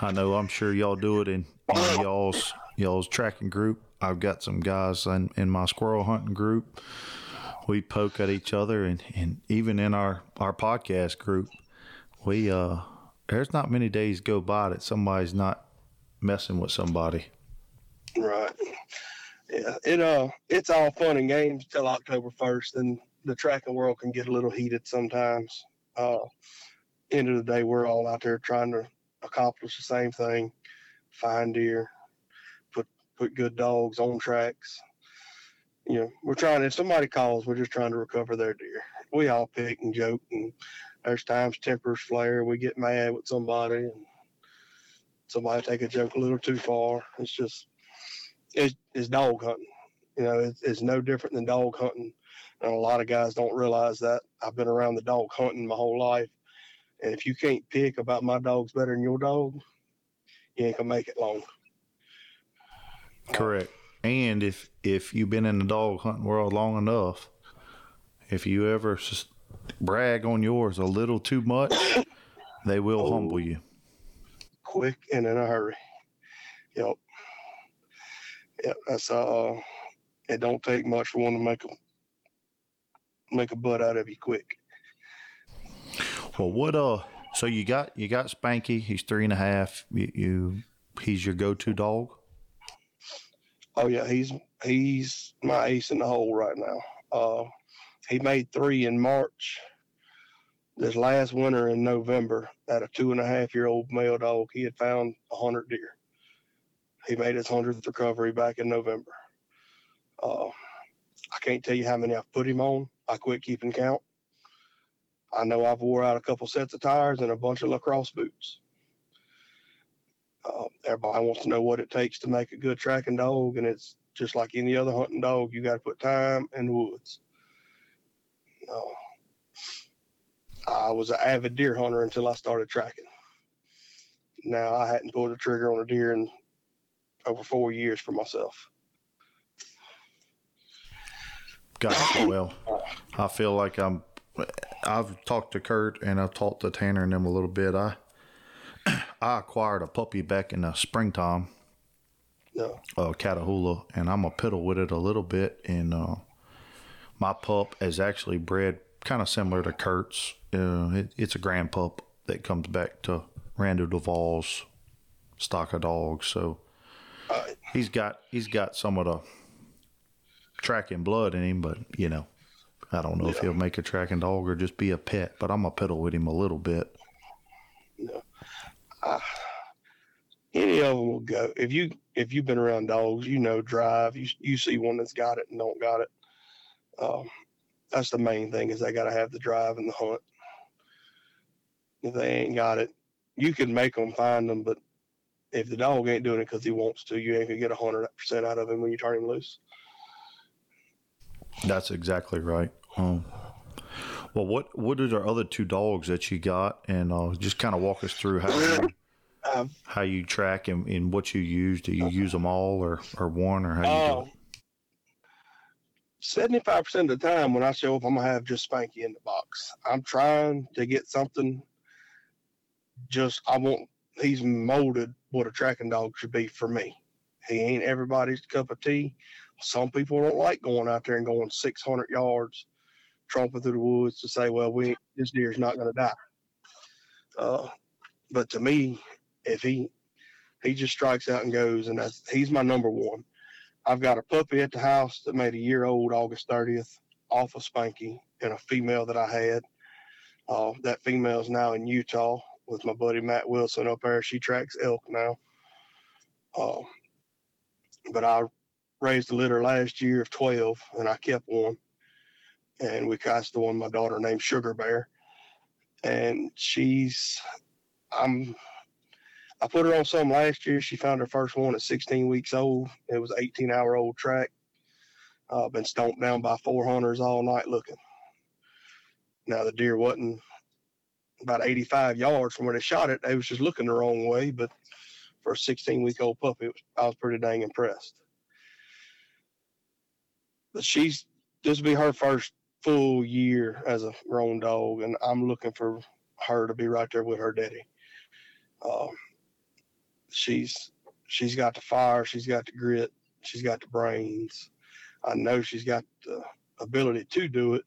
I know. I'm sure y'all do it in, in y'all's y'all's tracking group. I've got some guys in, in my squirrel hunting group. We poke at each other, and, and even in our our podcast group, we uh, there's not many days go by that somebody's not messing with somebody. Right. Yeah. It uh it's all fun and games till October first and the tracking world can get a little heated sometimes. Uh, end of the day, we're all out there trying to accomplish the same thing: find deer, put put good dogs on tracks. You know, we're trying. If somebody calls, we're just trying to recover their deer. We all pick and joke, and there's times tempers flare. We get mad with somebody, and somebody take a joke a little too far. It's just it's, it's dog hunting. You know, it's, it's no different than dog hunting. And a lot of guys don't realize that. I've been around the dog hunting my whole life. And if you can't pick about my dog's better than your dog, you ain't gonna make it long. Correct. And if if you've been in the dog hunting world long enough, if you ever s- brag on yours a little too much, they will Oh. humble you. Quick and in a hurry. Yep. Yep. That's uh it don't take much for one to make a make a butt out of you quick. Well, what uh? So you got you got Spanky. He's three and a half. You, you he's your go-to dog. Oh yeah, he's he's my ace in the hole right now. Uh, he made three in March. This last winter in November, at a two and a half year old male dog, he had found a hundred deer. He made his hundredth recovery back in November. Uh, I can't tell you how many I've put him on. I quit keeping count. I know I've wore out a couple sets of tires and a bunch of LaCrosse boots. Uh, everybody wants to know what it takes to make a good tracking dog, and it's just like any other hunting dog. You got to put time in the woods. Uh, I was an avid deer hunter until I started tracking. Now I hadn't pulled the trigger on a deer in over four years for myself. Gotcha. well, I feel like I'm. I've talked to Kurt and I've talked to Tanner and them a little bit. I I acquired a puppy back in the springtime, No, uh, Catahoula, and I'm a piddle with it a little bit. And uh, my pup is actually bred kind of similar to Kurt's. Uh, it, it's a grand pup that comes back to Randall Duvall's stock of dogs. So he's got he's got some of the tracking blood in him, but you know, I don't know if he'll make a tracking dog or just be a pet. But I'm a piddle with him a little bit. any of them will go. If you if you've been around dogs, you know drive. You you see one that's got it and don't got it. Um, that's the main thing is they got to have the drive and the hunt. If they ain't got it, you can make them find them, but if the dog ain't doing it because he wants to, you ain't gonna get a hundred percent out of him when you turn him loose. That's exactly right. Um, well, what what are the other two dogs that you got, and uh, just kind of walk us through how you, Um, how you track and, and what you use. Do you use them all, or, or one, or how you do Uh, it? Seventy-five percent of the time when I show up, I'm gonna have just Spanky in the box. I'm trying to get something. Just I want. He's molded what a tracking dog should be for me. He ain't everybody's cup of tea. Some people don't like going out there and going 600 yards, tromping through the woods to say, "Well, we this deer's not gonna die." Uh, but to me, if he he just strikes out and goes, and that's he's my number one. I've got a puppy at the house that made a year old August 30th off of Spanky and a female that I had. Uh, that female is now in Utah with my buddy Matt Wilson up there. She tracks elk now. Uh, but I raised a litter last year of 12 and I kept one. And we cast the one my daughter named Sugar Bear. And she's, I'm I put her on some last year. She found her first one at 16 weeks old. It was an 18 hour old track. Uh, been stomped down by four hunters all night looking. Now the deer wasn't about 85 yards from where they shot it. They was just looking the wrong way, but for a 16 week old puppy, was, I was pretty dang impressed. She's this will be her first full year as a grown dog, and I'm looking for her to be right there with her daddy. Um, she's she's got the fire, she's got the grit, she's got the brains. I know she's got the ability to do it.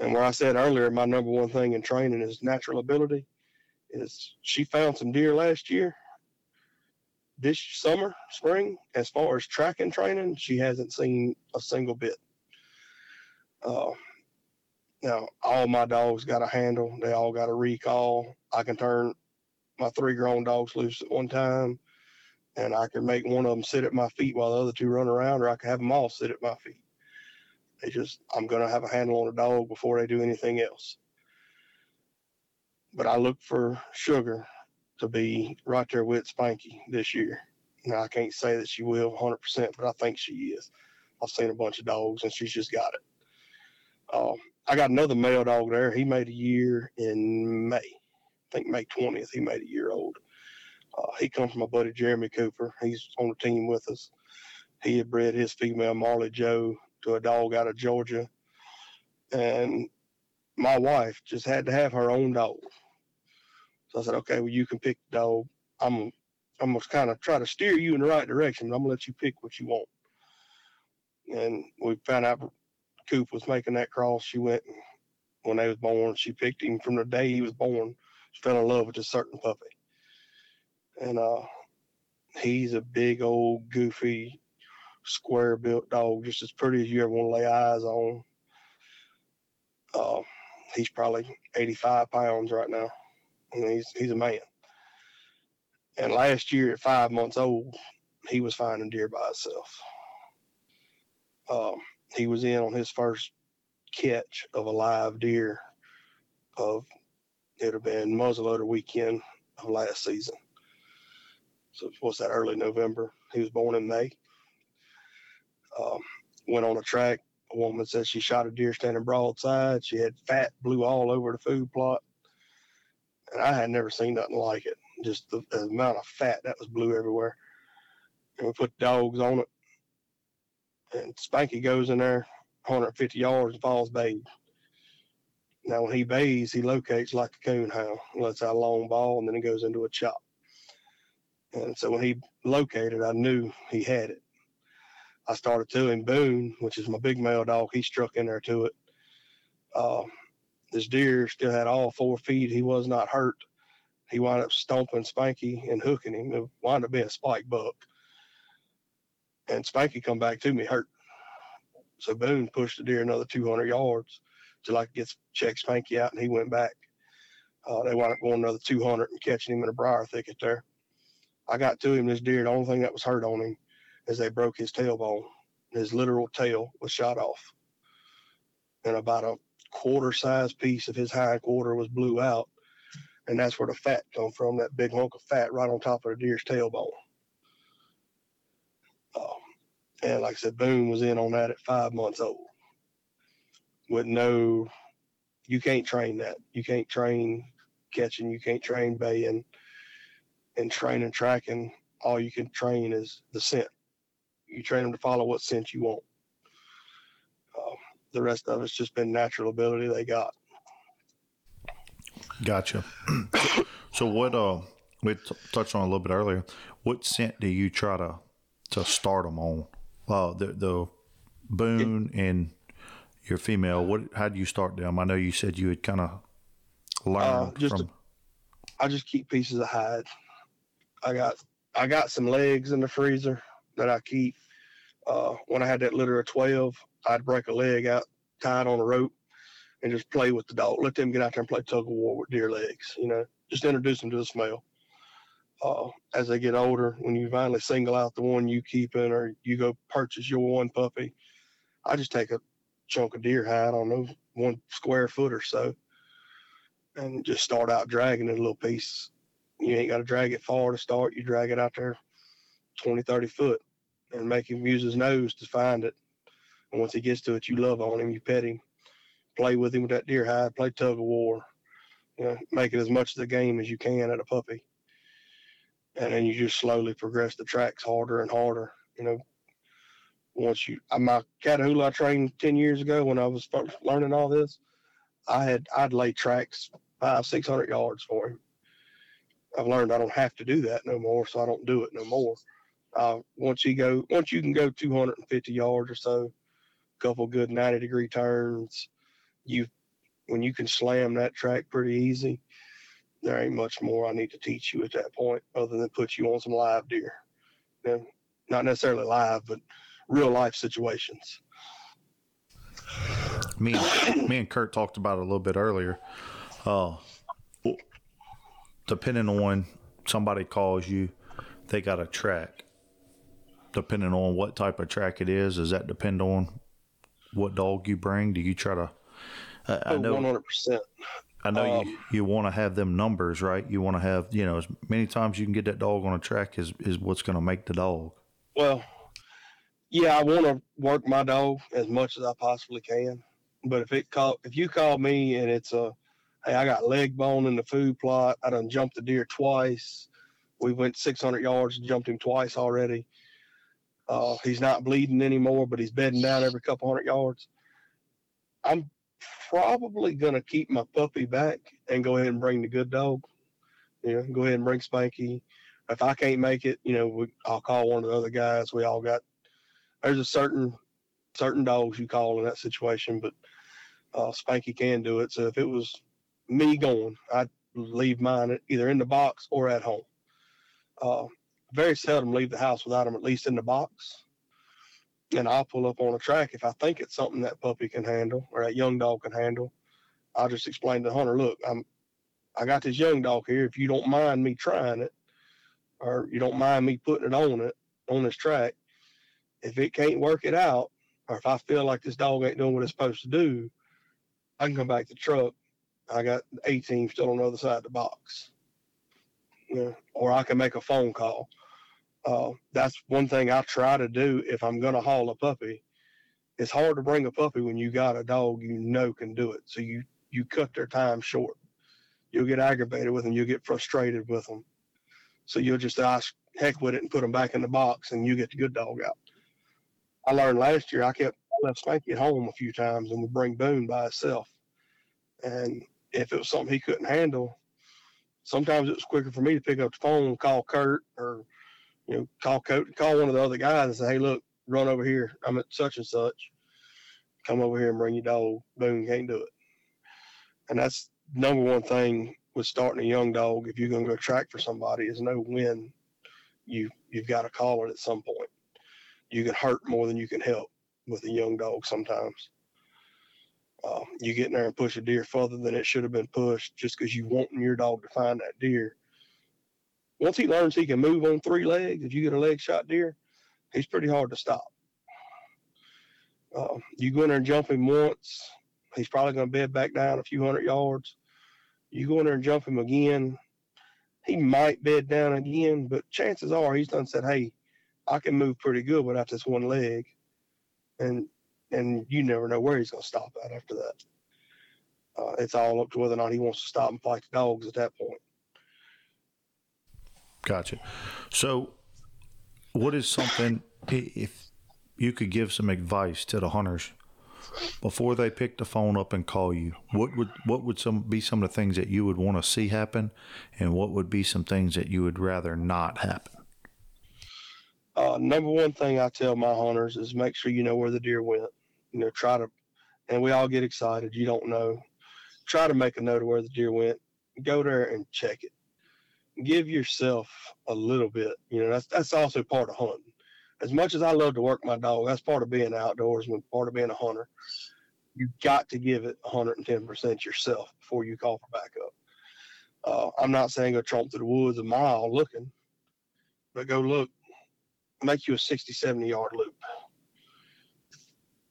And where I said earlier, my number one thing in training is natural ability. Is she found some deer last year? This summer, spring, as far as tracking training, she hasn't seen a single bit. Uh, Now, all my dogs got a handle. They all got a recall. I can turn my three grown dogs loose at one time, and I can make one of them sit at my feet while the other two run around, or I can have them all sit at my feet. They just, I'm going to have a handle on a dog before they do anything else. But I look for Sugar to be right there with Spanky this year. Now, I can't say that she will 100%, but I think she is. I've seen a bunch of dogs, and she's just got it. Um, I got another male dog there. He made a year in May. I think May 20th, he made a year old. Uh, he comes from my buddy Jeremy Cooper. He's on the team with us. He had bred his female Marley Joe to a dog out of Georgia. And my wife just had to have her own dog. So I said, okay, well, you can pick the dog. I'm, I'm to kind of try to steer you in the right direction, I'm to let you pick what you want. And we found out Coop was making that cross. She went when they was born. She picked him from the day he was born. She fell in love with a certain puppy, and uh, he's a big old goofy, square built dog, just as pretty as you ever want to lay eyes on. Uh, he's probably 85 pounds right now, and he's he's a man. And last year, at five months old, he was finding deer by himself. Um, he was in on his first catch of a live deer of it had been muzzleloader weekend of last season. So what's that? Early November. He was born in May. Um, went on a track. A woman said she shot a deer standing broadside. She had fat blew all over the food plot, and I had never seen nothing like it. Just the, the amount of fat that was blew everywhere. And we put dogs on it and Spanky goes in there 150 yards and falls bayed. Now, when he bays, he locates like a coon hound, lets out a long bawl, and then he goes into a chop. And so when he located, I knew he had it. I started to him. Boone, which is my big male dog, he struck in there to it. Uh, this deer still had all four feet. He was not hurt. He wound up stomping Spanky and hooking him. It wound up being a spike buck and Spanky come back to me hurt. So Boone pushed the deer another 200 yards till I could get check Spanky out, and he went back. Uh, they wound up going another 200 and catching him in a briar thicket there. I got to him, this deer, the only thing that was hurt on him is they broke his tailbone. His literal tail was shot off. And about a quarter size piece of his hind quarter was blew out. And that's where the fat come from, that big hunk of fat right on top of the deer's tailbone. Uh, and like I said, Boone was in on that at five months old. With no, you can't train that. You can't train catching. You can't train baying. And training tracking, all you can train is the scent. You train them to follow what scent you want. The rest of it's just been natural ability they got. Gotcha. so what? Uh, we t- touched on a little bit earlier. What scent do you try to to start them on? uh, the the Boone and your female. What? How do you start them? I know you said you had kind of learned uh, just from. I just keep pieces of hide. I got I got some legs in the freezer that I keep. Uh, when I had that litter of twelve, I'd break a leg out, tied on a rope, and just play with the dog. Let them get out there and play tug of war with deer legs. You know, just introduce them to the smell uh, as they get older, when you finally single out the one you keeping or you go purchase your one puppy, I just take a chunk of deer hide, I don't know, one square foot or so, and just start out dragging it a little piece. You ain't got to drag it far to start. You drag it out there 20, 30 foot and make him use his nose to find it. And once he gets to it, you love on him, you pet him, play with him with that deer hide, play tug of war, you know, make it as much of a game as you can at a puppy and then you just slowly progress the tracks harder and harder. You know, once you, my Catahoula I trained ten years ago when I was learning all this, I had I'd lay tracks five six hundred yards for him. I've learned I don't have to do that no more, so I don't do it no more. Uh, once you go, once you can go 250 yards or so, couple good 90 degree turns, you when you can slam that track pretty easy, there ain't much more I need to teach you at that point other than put you on some live deer. And not necessarily live, but real life situations. me me and Kurt talked about it a little bit earlier. Uh, depending on somebody calls you, they got a track. Depending on what type of track it is, does that depend on what dog you bring? Do you try to? I, I know. One hundred percent. I know Um, you, you want to have them numbers, right? You want to have, you know, as many times you can get that dog on a track is, is what's going to make the dog. Well, yeah, I want to work my dog as much as I possibly can. But if it call, if you call me and it's a, hey, I got leg bone in the food plot. I done jumped the deer twice. We went 600 yards and jumped him twice already. Uh, he's not bleeding anymore, but he's bedding down every couple hundred yards. I'm probably gonna keep my puppy back and go ahead and bring the good dog. You know, go ahead and bring Spanky if I can't make it, you know, we, I'll call one of the other guys. We all got there's a certain certain dogs you call in that situation, but uh, Spanky can do it. So if it was me going, I'd leave mine either in the box or at home. Uh, very seldom leave the house without them at least in the box. And I'll pull up on a track if I think it's something that puppy can handle or that young dog can handle. I'll just explain to the hunter, look, I'm I got this young dog here. If you don't mind me trying it, or you don't mind me putting it on it on this track, if it can't work it out, or if I feel like this dog ain't doing what it's supposed to do, I can come back to the truck. I got 18 still on the other side of the box. Yeah. Or I can make a phone call. Uh, that's one thing I try to do if I'm going to haul a puppy. It's hard to bring a puppy when you got a dog you know can do it. So you, you cut their time short. You'll get aggravated with them. You'll get frustrated with them. So you'll just ask heck with it and put them back in the box and you get the good dog out. I learned last year I kept I left Spanky at home a few times and would bring Boone by himself. And if it was something he couldn't handle, sometimes it was quicker for me to pick up the phone and call Kurt or you know call Coat, call one of the other guys and say, hey, look, run over here. I'm at such and such. Come over here and bring your dog. Boone can't do it. And that's number one thing with starting a young dog. If you're going to go track for somebody, is know when you you've got to call it at some point. You can hurt more than you can help with a young dog sometimes. Uh, you get in there and push a deer further than it should have been pushed just because you want your dog to find that deer. Once he learns he can move on three legs, if you get a leg shot deer, he's pretty hard to stop. Uh, you go in there and jump him once, he's probably going to bed back down a few hundred yards. You go in there and jump him again, he might bed down again, but chances are he's done said, "Hey, I can move pretty good without this one leg," and and you never know where he's going to stop at after that. Uh, it's all up to whether or not he wants to stop and fight the dogs at that point. Gotcha. So, what is something if you could give some advice to the hunters before they pick the phone up and call you? What would what would some be some of the things that you would want to see happen, and what would be some things that you would rather not happen? Uh, number one thing I tell my hunters is make sure you know where the deer went. You know, try to, and we all get excited. You don't know. Try to make a note of where the deer went. Go there and check it. Give yourself a little bit. You know, that's that's also part of hunting. As much as I love to work my dog, that's part of being outdoorsman, part of being a hunter. You got to give it 110% yourself before you call for backup. Uh, I'm not saying go tromp through the woods a mile looking, but go look make you a 60, 70 yard loop.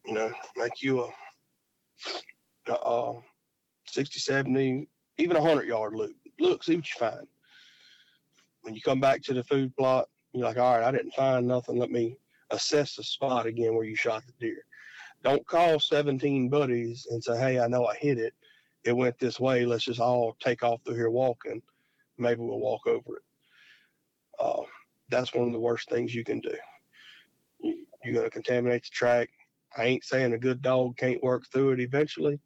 You know, make you a, a, a 60, 70, even a 100 yard loop. Look, see what you find. When you come back to the food plot, you're like, all right, I didn't find nothing. Let me assess the spot again where you shot the deer. Don't call 17 buddies and say, hey, I know I hit it. It went this way. Let's just all take off through here walking. Maybe we'll walk over it. Uh, that's one of the worst things you can do. You, you're going to contaminate the track. I ain't saying a good dog can't work through it eventually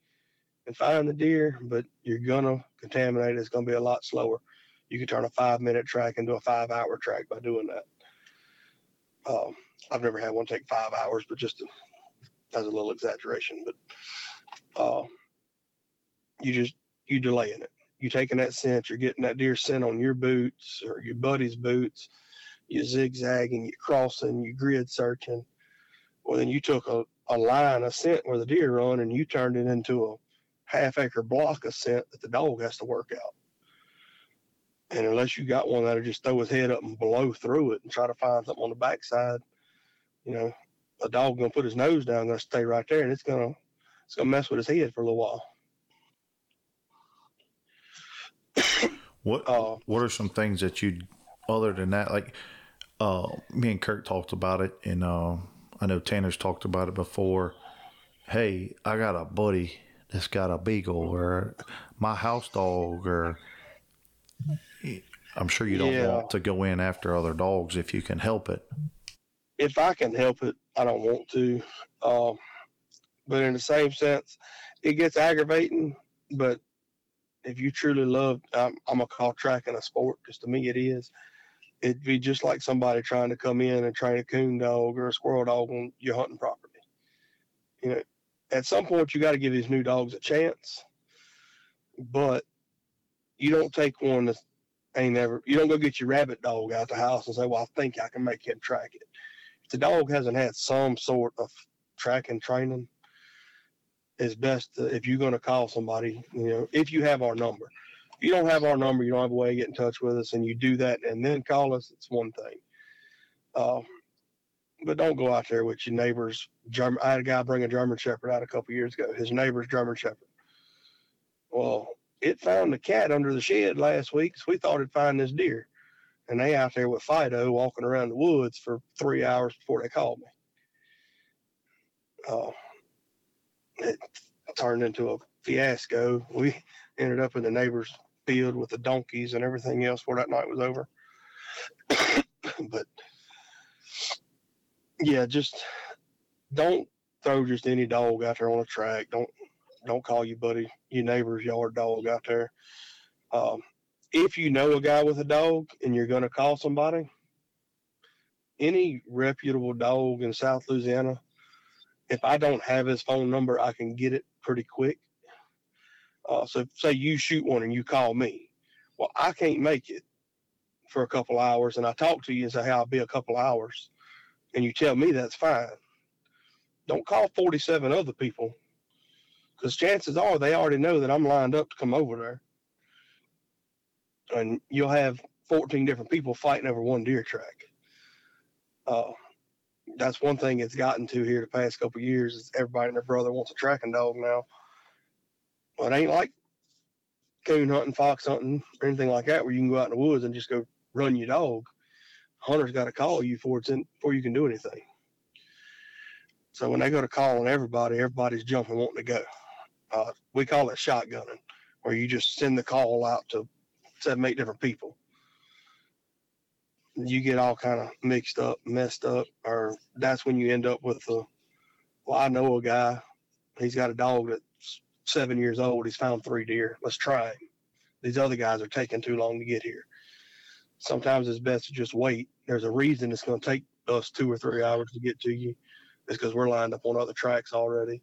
and find the deer, but you're going to contaminate it. It's going to be a lot slower. You can turn a five minute track into a five hour track by doing that. Um, I've never had one take five hours, but just as a little exaggeration. But uh, you just you delaying it. You're taking that scent. You're getting that deer scent on your boots or your buddy's boots. You zigzagging, you crossing, you grid searching. Well, then you took a a line of scent where the deer run, and you turned it into a half acre block of scent that the dog has to work out. And unless you got one that'll just throw his head up and blow through it and try to find something on the backside, you know, a dog gonna put his nose down, gonna stay right there, and it's gonna it's gonna mess with his head for a little while. What Uh, What are some things that you, other than that, like, uh, me and Kurt talked about it, and uh, I know Tanner's talked about it before. Hey, I got a buddy that's got a beagle, or my house dog, or I'm sure you don't Yeah. want to go in after other dogs if you can help it. if I can help it, I don't want to. Um, but in the same sense, it gets aggravating. But if you truly love, I'm, I'm gonna call tracking a sport because to me it is. It'd be just like somebody trying to come in and train a coon dog or a squirrel dog on your hunting property. You know, at some point you got to give these new dogs a chance, but you don't take one that ain't never. You don't go get your rabbit dog out the house and say, "Well, I think I can make him track it." if the dog hasn't had some sort of tracking training, it's best to, if you're going to call somebody, you know, if you have our number. If you don't have our number, you don't have a way to get in touch with us, and you do that and then call us, it's one thing. Uh, but don't go out there with your neighbor's German. I had a guy bring a German Shepherd out a couple years ago. His neighbor's German Shepherd. Well, it found the cat under the shed last week, so we thought it'd find this deer and they out there with Fido walking around the woods for three hours before they called me. Uh, it turned into a fiasco. We ended up in the neighbor's field with the donkeys and everything else before that night was over. but yeah, just don't throw just any dog out there on a track. Don't don't call your buddy, your neighbor's yard dog out there. Um, if you know a guy with a dog and you're going to call somebody, any reputable dog in South Louisiana, if I don't have his phone number, I can get it pretty quick. Uh, so, say you shoot one and you call me. Well, I can't make it for a couple hours, and I talk to you and say, "Hey, I'll be a couple hours," and you tell me that's fine. Don't call 47 other people because chances are they already know that I'm lined up to come over there and you'll have 14 different people fighting over one deer track. Uh, that's one thing it's gotten to here the past couple years is everybody and their brother wants a tracking dog now. Well, it ain't like coon hunting, fox hunting, or anything like that where you can go out in the woods and just go run your dog. Hunter's got to call you before it's in before you can do anything. So when they go to calling everybody, everybody's jumping wanting to go. Uh, we call it shotgunning, where you just send the call out to seven, eight different people. You get all kind of mixed up, messed up, or that's when you end up with the. Well, I know a guy. He's got a dog that's seven years old. He's found three deer. Let's try him. These other guys are taking too long to get here. Sometimes it's best to just wait. There's a reason it's going to take us two or three hours to get to you. It's because we're lined up on other tracks already.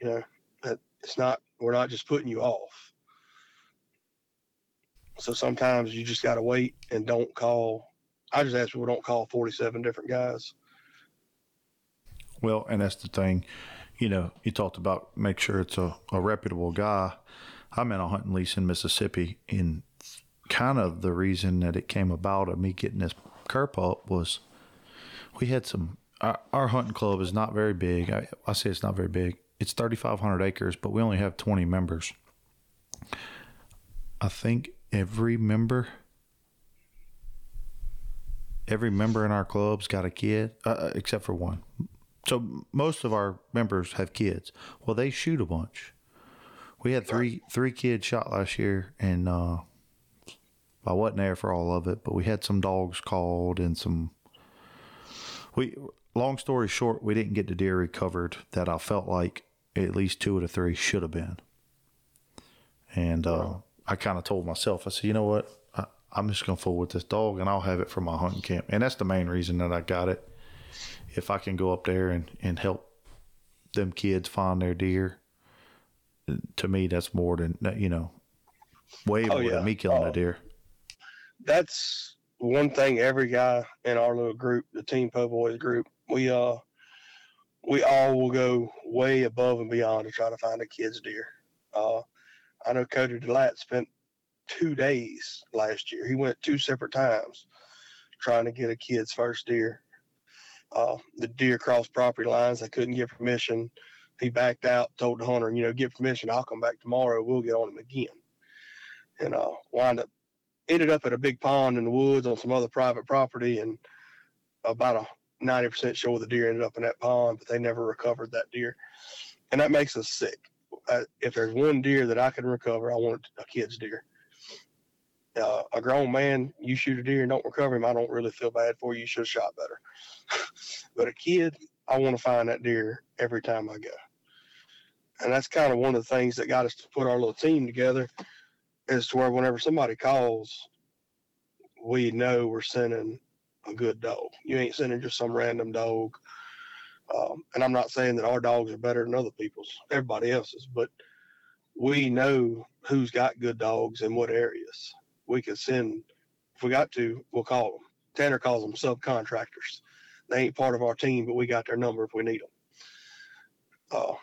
You know, it's not. We're not just putting you off. So sometimes you just got to wait and don't call. I just ask people don't call 47 different guys. Well, and that's the thing. You know, you talked about make sure it's a, a reputable guy. I'm in a hunting lease in Mississippi, and kind of the reason that it came about of me getting this cur pup was we had some. Our, our hunting club is not very big. I, I say it's not very big. It's 3,500 acres, but we only have 20 members. I think every member every member in our club's got a kid uh, except for one. So most of our members have kids. Well they shoot a bunch. We had three three kids shot last year and uh i wasn't there for all of it but we had some dogs called and some we long story short we didn't get the deer recovered that i felt like at least two of the three should have been and uh I kind of told myself, I said, you know what? I, I'm just going to fool with this dog and I'll have it for my hunting camp. And that's the main reason that I got it. If I can go up there and, and help them kids find their deer, to me, that's more than, you know, way Oh, more yeah. than me killing Oh. a deer. That's one thing every guy in our little group, the Team Poboy's group, we uh we all will go way above and beyond to try to find a kid's deer. Uh, I know Cody Delatte spent two days last year. He went two separate times trying to get a kid's first deer. Uh, the deer crossed property lines. They couldn't get permission. He backed out, told the hunter, you know, get permission. I'll come back tomorrow. We'll get on him again. And uh, wind up, ended up at a big pond in the woods on some other private property. And about a 90% sure the deer ended up in that pond, but they never recovered that deer. And that makes us sick. Uh, if there's one deer that I can recover, I want a kid's deer uh, a grown man, you shoot a deer and don't recover him, I don't really feel bad for you. You should have shot better. but a kid, I want to find that deer every time I go. And that's kind of one of the things that got us to put our little team together is to where whenever somebody calls, we know we're sending a good dog. You ain't sending just some random dog. Um, and I'm not saying that our dogs are better than other people's, everybody else's, but we know who's got good dogs in what areas we can send, if we got to, we'll call them. Tanner calls them subcontractors. They ain't part of our team, but we got their number if we need them. Uh,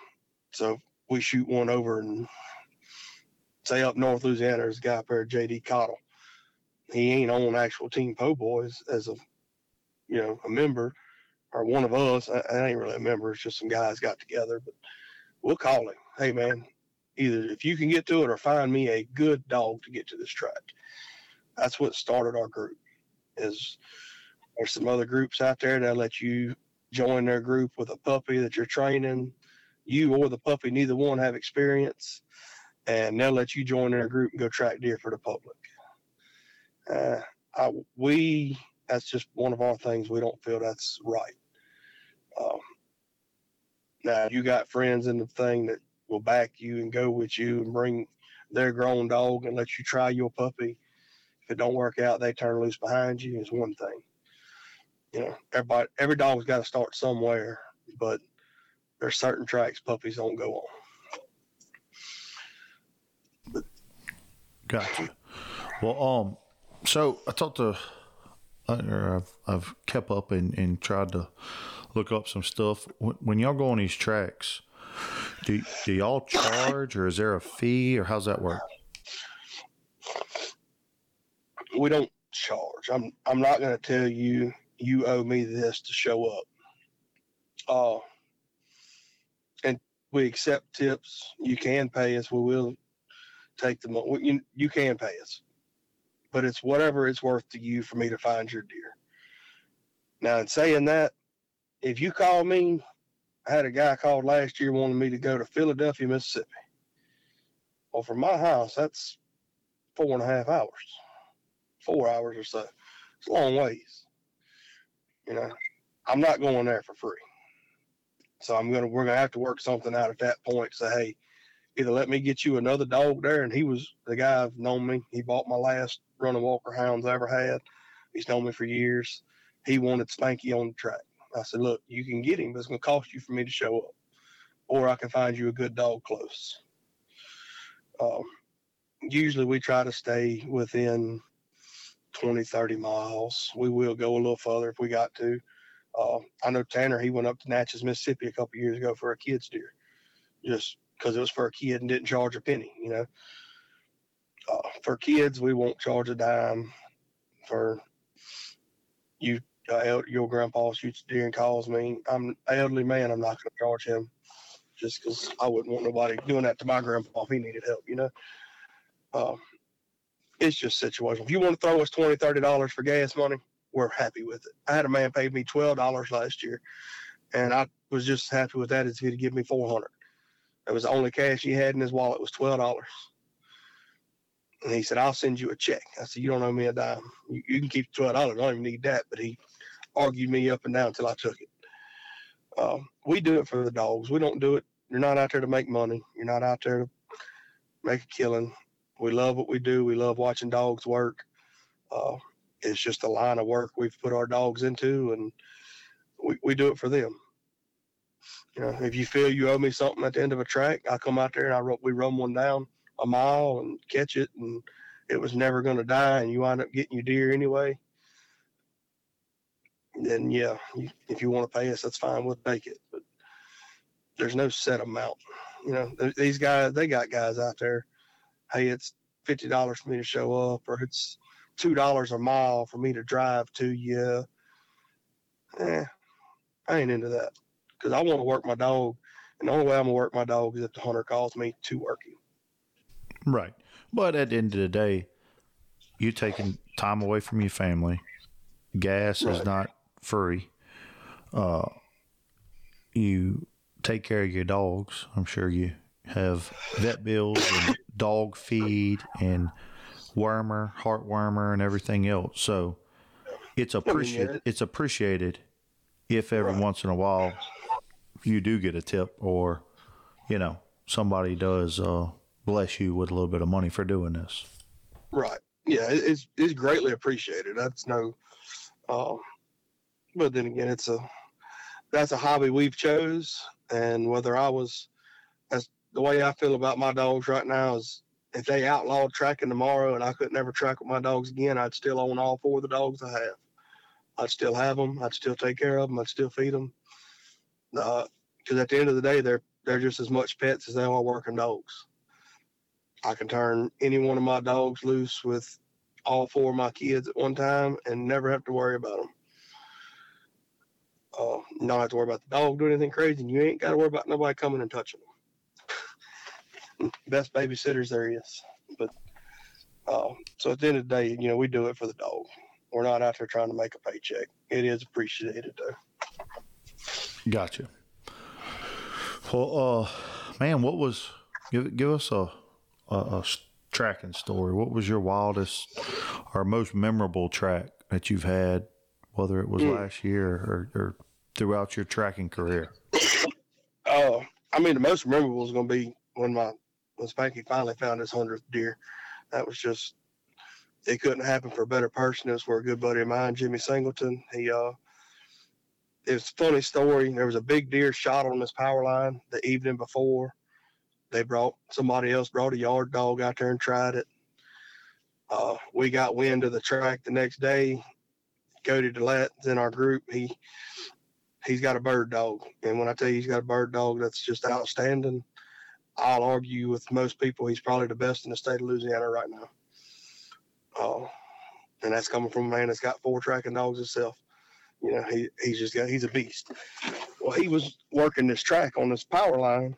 so we shoot one over and say up North Louisiana, there's a guy up there, JD Cottle. He ain't on actual Team Poboy's as a, you know, a member or one of us. I, I ain't really a member. It's just some guys got together, but we'll call him. Hey man, either if you can get to it or find me a good dog to get to this track that's what started our group. Is there's some other groups out there that let you join their group with a puppy that you're training. You or the puppy, neither one have experience, and they'll let you join their group and go track deer for the public. Uh, I, we that's just one of our things. We don't feel that's right. Um, now you got friends in the thing that will back you and go with you and bring their grown dog and let you try your puppy if it don't work out, they turn loose behind you is one thing. You know, everybody, every dog's got to start somewhere, but there's certain tracks puppies don't go on. But, gotcha. Well, um, so I talked to, or I've, I've kept up and, and tried to look up some stuff. When y'all go on these tracks, do, do y'all charge or is there a fee or how's that work? we don't charge. I'm I'm not going to tell you you owe me this to show up. Uh, and we accept tips. You can pay us. We will take the money. You, you can pay us, but it's whatever it's worth to you for me to find your deer. Now, in saying that, if you call me, I had a guy called last year wanting me to go to Philadelphia, Mississippi. Well, from my house, that's four and a half hours four hours or so. It's a long ways. You know, I'm not going there for free. So I'm gonna we're gonna have to work something out at that point. Say, hey, either let me get you another dog there, and he was the guy I've known me. He bought my last running Walker hounds I ever had. He's known me for years. He wanted Spanky on the track. I said, look, you can get him, but it's gonna cost you for me to show up, or I can find you a good dog close. Um, usually we try to stay within 20, 30 miles. We will go a little further if we got to. Uh, I know Tanner, he went up to Natchez, Mississippi a couple years ago for a kid's deer, just because it was for a kid and didn't charge a penny, you know. Uh, for kids, we won't charge a dime. For you, uh, your grandpa shoots deer and calls me. I'm an elderly man. I'm not going to charge him just because I wouldn't want nobody doing that to my grandpa if he needed help, you know. Uh, it's just situational. If you want to throw us $20, $30 for gas money, we're happy with it. I had a man pay me $12 last year, and I was just happy with that as if he'd give me 400 It was the only cash he had in his wallet was $12. And he said, I'll send you a check. I said, You don't owe me a dime. You, you can keep $12. I don't even need that. But he argued me up and down until I took it. Um, we do it for the dogs. We don't do it. You're not out there to make money. You're not out there to make a killing. We love what we do. We love watching dogs work. Uh, it's just a line of work we've put our dogs into, and we, we do it for them. You know, if you feel you owe me something at the end of a track, I come out there and I we run one down a mile and catch it, and it was never going to die, and you wind up getting your deer anyway. Then yeah, you, if you want to pay us, that's fine. We'll take it. But there's no set amount. You know, th- these guys they got guys out there. Hey, it's fifty dollars for me to show up, or it's two dollars a mile for me to drive to you. Eh, I ain't into that because I want to work my dog, and the only way I'm gonna work my dog is if the hunter calls me to work him. Right. But at the end of the day, you're taking time away from your family. Gas is not free. Uh, you take care of your dogs. I'm sure you have vet bills and dog feed and wormer, heartwormer, and everything else. So it's appreciated. It's appreciated if every Right. once in a while you do get a tip or you know somebody does uh, bless you with a little bit of money for doing this. Right. Yeah, it's it's greatly appreciated. That's no. Um, but then again, it's a that's a hobby we've chose, and whether I was, as the way I feel about my dogs right now is, if they outlawed tracking tomorrow and I could never track with my dogs again, I'd still own all four of the dogs I have. I'd still have them. I'd still take care of them. I'd still feed them. Because at the end of the day, they're they're just as much pets as they are working dogs. I can turn any one of my dogs loose with all four of my kids at one time and never have to worry about them. Uh, not have to worry about the dog doing anything crazy, and you ain't got to worry about nobody coming and touching them. Best babysitters there is. But uh, so at the end of the day, you know, we do it for the dog. We're not out there trying to make a paycheck. It is appreciated though. Gotcha. Well, uh, man, what was give give us a a tracking story? What was your wildest or most memorable track that you've had, whether it was Mm. last year or, or throughout your tracking career? Uh, I mean, the most memorable is going to be when my when Spanky finally found his hundredth deer. That was just it couldn't happen for a better person. It was for a good buddy of mine, Jimmy Singleton. He uh, it was a funny story. There was a big deer shot on this power line the evening before. They brought somebody else brought a yard dog out there and tried it. Uh, we got wind of the track the next day. Cody Delatte's in our group. He he's got a bird dog. And when I tell you he's got a bird dog, that's just outstanding. I'll argue with most people he's probably the best in the state of Louisiana right now. Uh, and that's coming from a man that's got four tracking dogs himself. You know, he, he's just got, he's a beast. Well, he was working this track on this power line,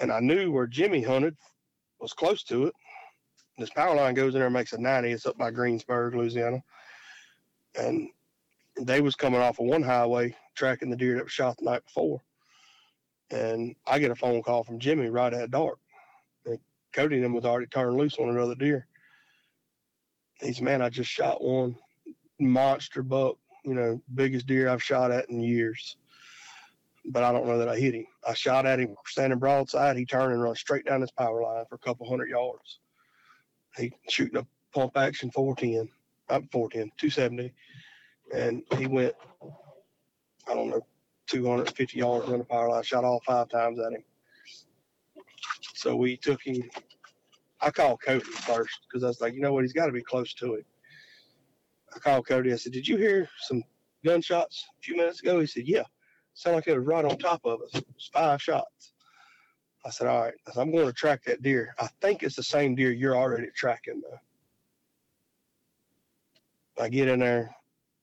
and I knew where Jimmy hunted was close to it. This power line goes in there and makes a 90. It's up by Greensburg, Louisiana. And they was coming off of one highway tracking the deer that was shot the night before. And I get a phone call from Jimmy right at dark. And Cody and them was already turned loose on another deer. He's man, I just shot one monster buck, you know, biggest deer I've shot at in years. But I don't know that I hit him. I shot at him standing broadside. He turned and run straight down this power line for a couple hundred yards. He shooting a pump action 410, I'm 410, 270 and he went, I don't know, 250 yards on the power line. Shot all five times at him. So we took him. I called Cody first because I was like, you know what, he's got to be close to it. I called Cody. I said, "Did you hear some gunshots a few minutes ago?" He said, "Yeah, sounded like it was right on top of us. It was five shots." I said, "All right, I said, I'm going to track that deer. I think it's the same deer you're already tracking, though." I get in there,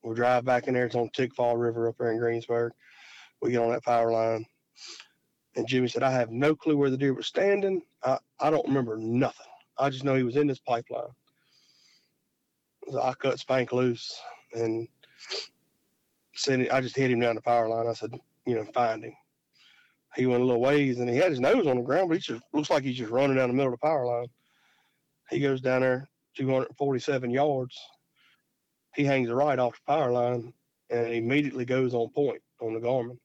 we'll drive back in there. It's on Tickfaw River up there in Greensburg. We get on that power line. And Jimmy said, I have no clue where the deer was standing. I, I don't remember nothing. I just know he was in this pipeline. I cut Spank loose and sent I just hit him down the power line. I said, you know, find him. He went a little ways and he had his nose on the ground, but he just looks like he's just running down the middle of the power line. He goes down there 247 yards he hangs a right off the power line and immediately goes on point on the Garmin.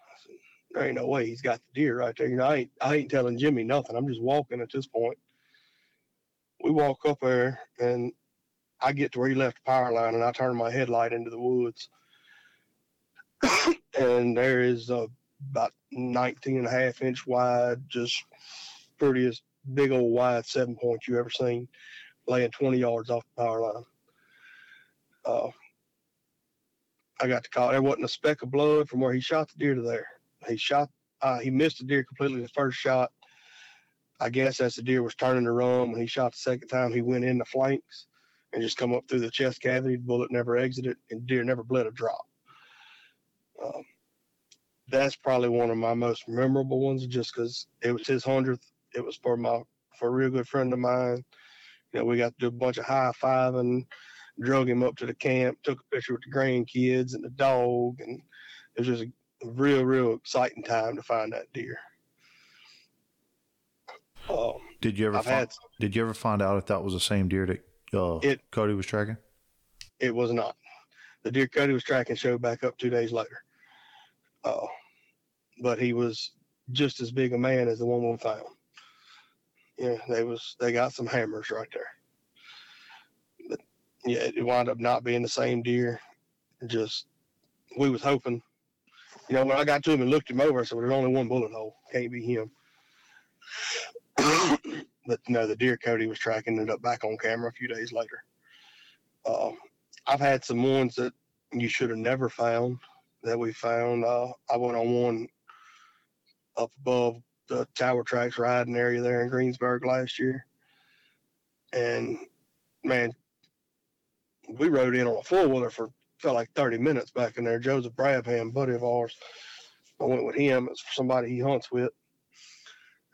I said, there ain't no way he's got the deer right there. You know, I ain't, I ain't telling Jimmy nothing. I'm just walking at this point. We walk up there and I get to where he left the power line and I turn my headlight into the woods. and there is a about 19 and a half inch wide, just prettiest big old wide seven point you ever seen, laying 20 yards off the power line uh, I got the call. There wasn't a speck of blood from where he shot the deer to there. He shot. Uh, he missed the deer completely the first shot. I guess as the deer was turning to run, when he shot the second time, he went in the flanks and just come up through the chest cavity. The bullet never exited, and deer never bled a drop. Um, that's probably one of my most memorable ones, just because it was his hundredth. It was for my for a real good friend of mine. You know, we got to do a bunch of high fiving, drug him up to the camp, took a picture with the grandkids and the dog, and it was just a real, real exciting time to find that deer. Um, Did you ever find, did you ever find out if that was the same deer that uh, It- Cody was tracking? It was not. The deer Cody was tracking showed back up two days later. Uh, but he was just as big a man as the one we found. Yeah, they was they got some hammers right there. But yeah, it wound up not being the same deer. Just we was hoping. You know, when I got to him and looked him over, I said, well, "There's only one bullet hole. Can't be him." But no, the deer Cody was tracking ended up back on camera a few days later. Um, I've had some ones that you should have never found that we found. Uh, I went on one up above the tower tracks riding area there in Greensburg last year. And man, we rode in on a four wheeler for felt like 30 minutes back in there. Joseph Brabham, buddy of ours. I went with him. It's somebody he hunts with.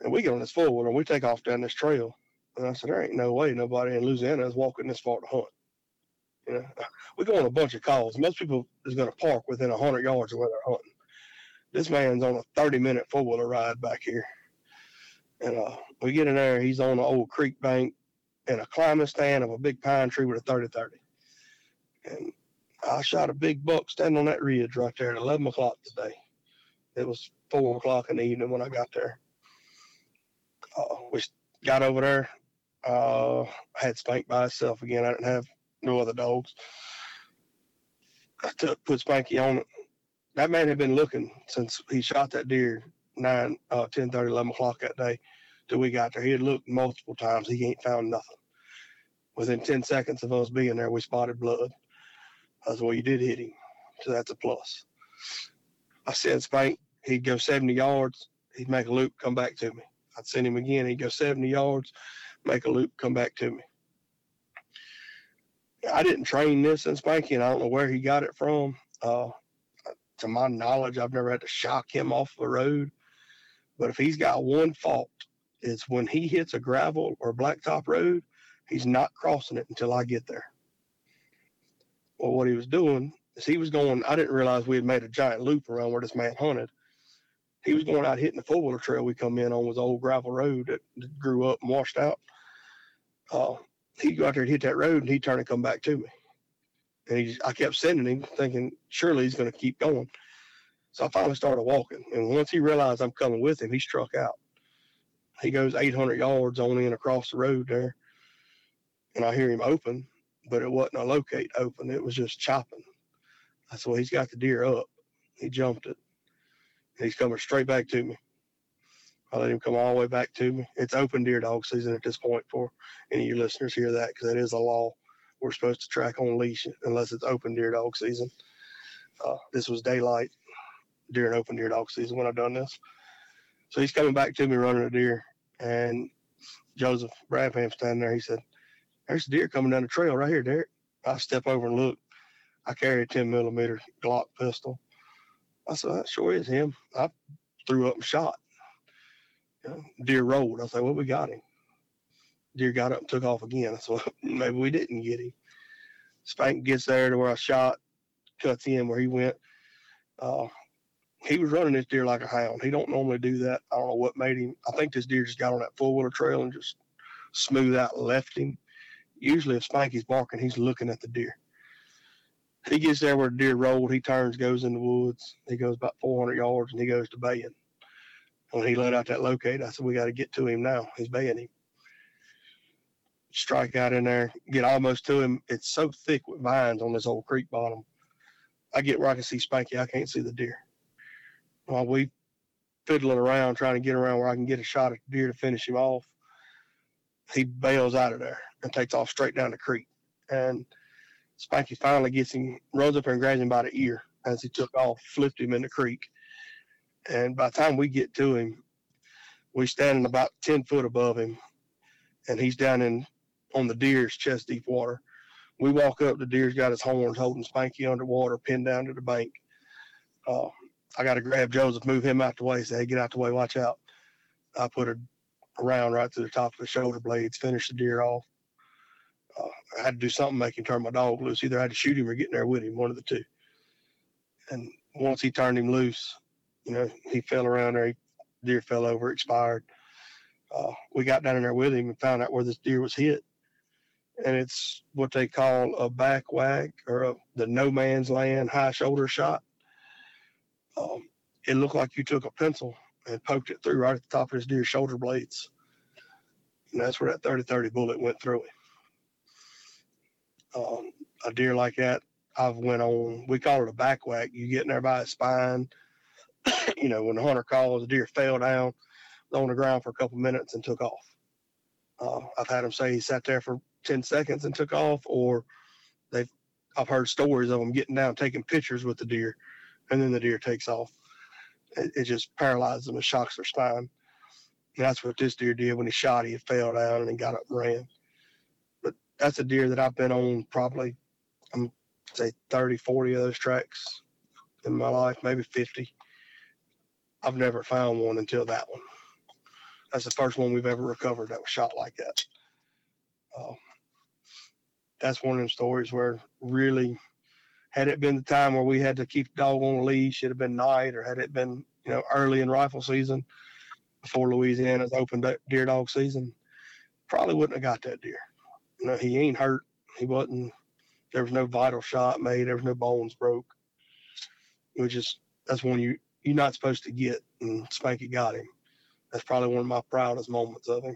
And we get on this four wheeler and we take off down this trail. And I said, There ain't no way nobody in Louisiana is walking this far to hunt. You know, we go on a bunch of calls. Most people is going to park within a hundred yards of where they're hunting. This man's on a thirty-minute four-wheeler ride back here, and uh, we get in there. He's on an old creek bank in a climbing stand of a big pine tree with a thirty-thirty, and I shot a big buck standing on that ridge right there at eleven o'clock today. It was four o'clock in the evening when I got there. Uh, we got over there. Uh, I had Spank by itself again. I didn't have no other dogs. I took put Spanky on it. That man had been looking since he shot that deer 9, uh, 10, 30, 11 o'clock that day till we got there. He had looked multiple times. He ain't found nothing. Within 10 seconds of us being there, we spotted blood. I said, well, you did hit him. So that's a plus. I said, Spank, he'd go 70 yards. He'd make a loop, come back to me. I'd send him again. He'd go 70 yards, make a loop, come back to me. I didn't train this in Spanky, and I don't know where he got it from. Uh, to my knowledge, I've never had to shock him off the road. But if he's got one fault, it's when he hits a gravel or blacktop road, he's not crossing it until I get there. Well, what he was doing is he was going. I didn't realize we had made a giant loop around where this man hunted. He was going out hitting the four wheeler trail we come in on was old gravel road that grew up and washed out. Uh, he'd go out there and hit that road and he'd turn and come back to me. And I kept sending him thinking, surely he's going to keep going. So I finally started walking. And once he realized I'm coming with him, he struck out. He goes 800 yards on in across the road there. And I hear him open, but it wasn't a locate open. It was just chopping. I said, well, he's got the deer up. He jumped it. He's coming straight back to me. I let him come all the way back to me. It's open deer dog season at this point for any of your listeners hear that because that is a law. We're supposed to track on leash unless it's open deer dog season. Uh, this was daylight during open deer dog season when I've done this. So he's coming back to me running a deer, and Joseph Bradham standing there. He said, "There's a deer coming down the trail right here, Derek." I step over and look. I carry a 10 millimeter Glock pistol. I said, "That sure is him." I threw up and shot. You know, deer rolled. I said, "Well, we got him." Deer got up and took off again. So maybe we didn't get him. Spank gets there to where I shot, cuts in where he went. Uh, he was running this deer like a hound. He don't normally do that. I don't know what made him. I think this deer just got on that four wheeler trail and just smooth out left him. Usually, if Spanky's barking, he's looking at the deer. He gets there where the deer rolled. He turns, goes in the woods. He goes about 400 yards and he goes to baying. When he let out that locate, I said, We got to get to him now. He's baying him strike out in there, get almost to him. It's so thick with vines on this old creek bottom. I get where I can see Spanky. I can't see the deer. While we fiddling around trying to get around where I can get a shot at the deer to finish him off, he bails out of there and takes off straight down the creek. And Spanky finally gets him, runs up and grabs him by the ear as he took off, flipped him in the creek. And by the time we get to him, we're standing about ten foot above him, and he's down in on the deer's chest deep water. We walk up, the deer's got his horns holding Spanky underwater, pinned down to the bank. Uh, I got to grab Joseph, move him out the way, say, hey, get out the way, watch out. I put a round right to the top of the shoulder blades, finish the deer off. Uh, I had to do something make him turn my dog loose. Either I had to shoot him or get in there with him, one of the two. And once he turned him loose, you know, he fell around there. He, deer fell over, expired. Uh, we got down in there with him and found out where this deer was hit. And it's what they call a back wag or a, the no man's land high shoulder shot. Um, it looked like you took a pencil and poked it through right at the top of his deer's shoulder blades. And that's where that 30 30 bullet went through him. Um, a deer like that, I've went on, we call it a back whack. You get in there by his spine. you know, when the hunter calls, the deer fell down on the ground for a couple minutes and took off. Uh, I've had them say he sat there for 10 seconds and took off, or they've, I've heard stories of them getting down, taking pictures with the deer, and then the deer takes off it, it just paralyzes them and shocks their spine. And that's what this deer did when he shot. He fell down and he got up and ran. That's a deer that I've been on probably, I'm say 30, 40 of those tracks in my life, maybe 50. I've never found one until that one. That's the first one we've ever recovered that was shot like that. Uh, that's one of them stories where really had it been the time where we had to keep the dog on a leash, it'd have been night, or had it been you know early in rifle season before Louisiana's open deer dog season, probably wouldn't have got that deer. Know, he ain't hurt. He wasn't. There was no vital shot made. There was no bones broke. Which is that's one you you're not supposed to get, and Spanky got him. That's probably one of my proudest moments of him.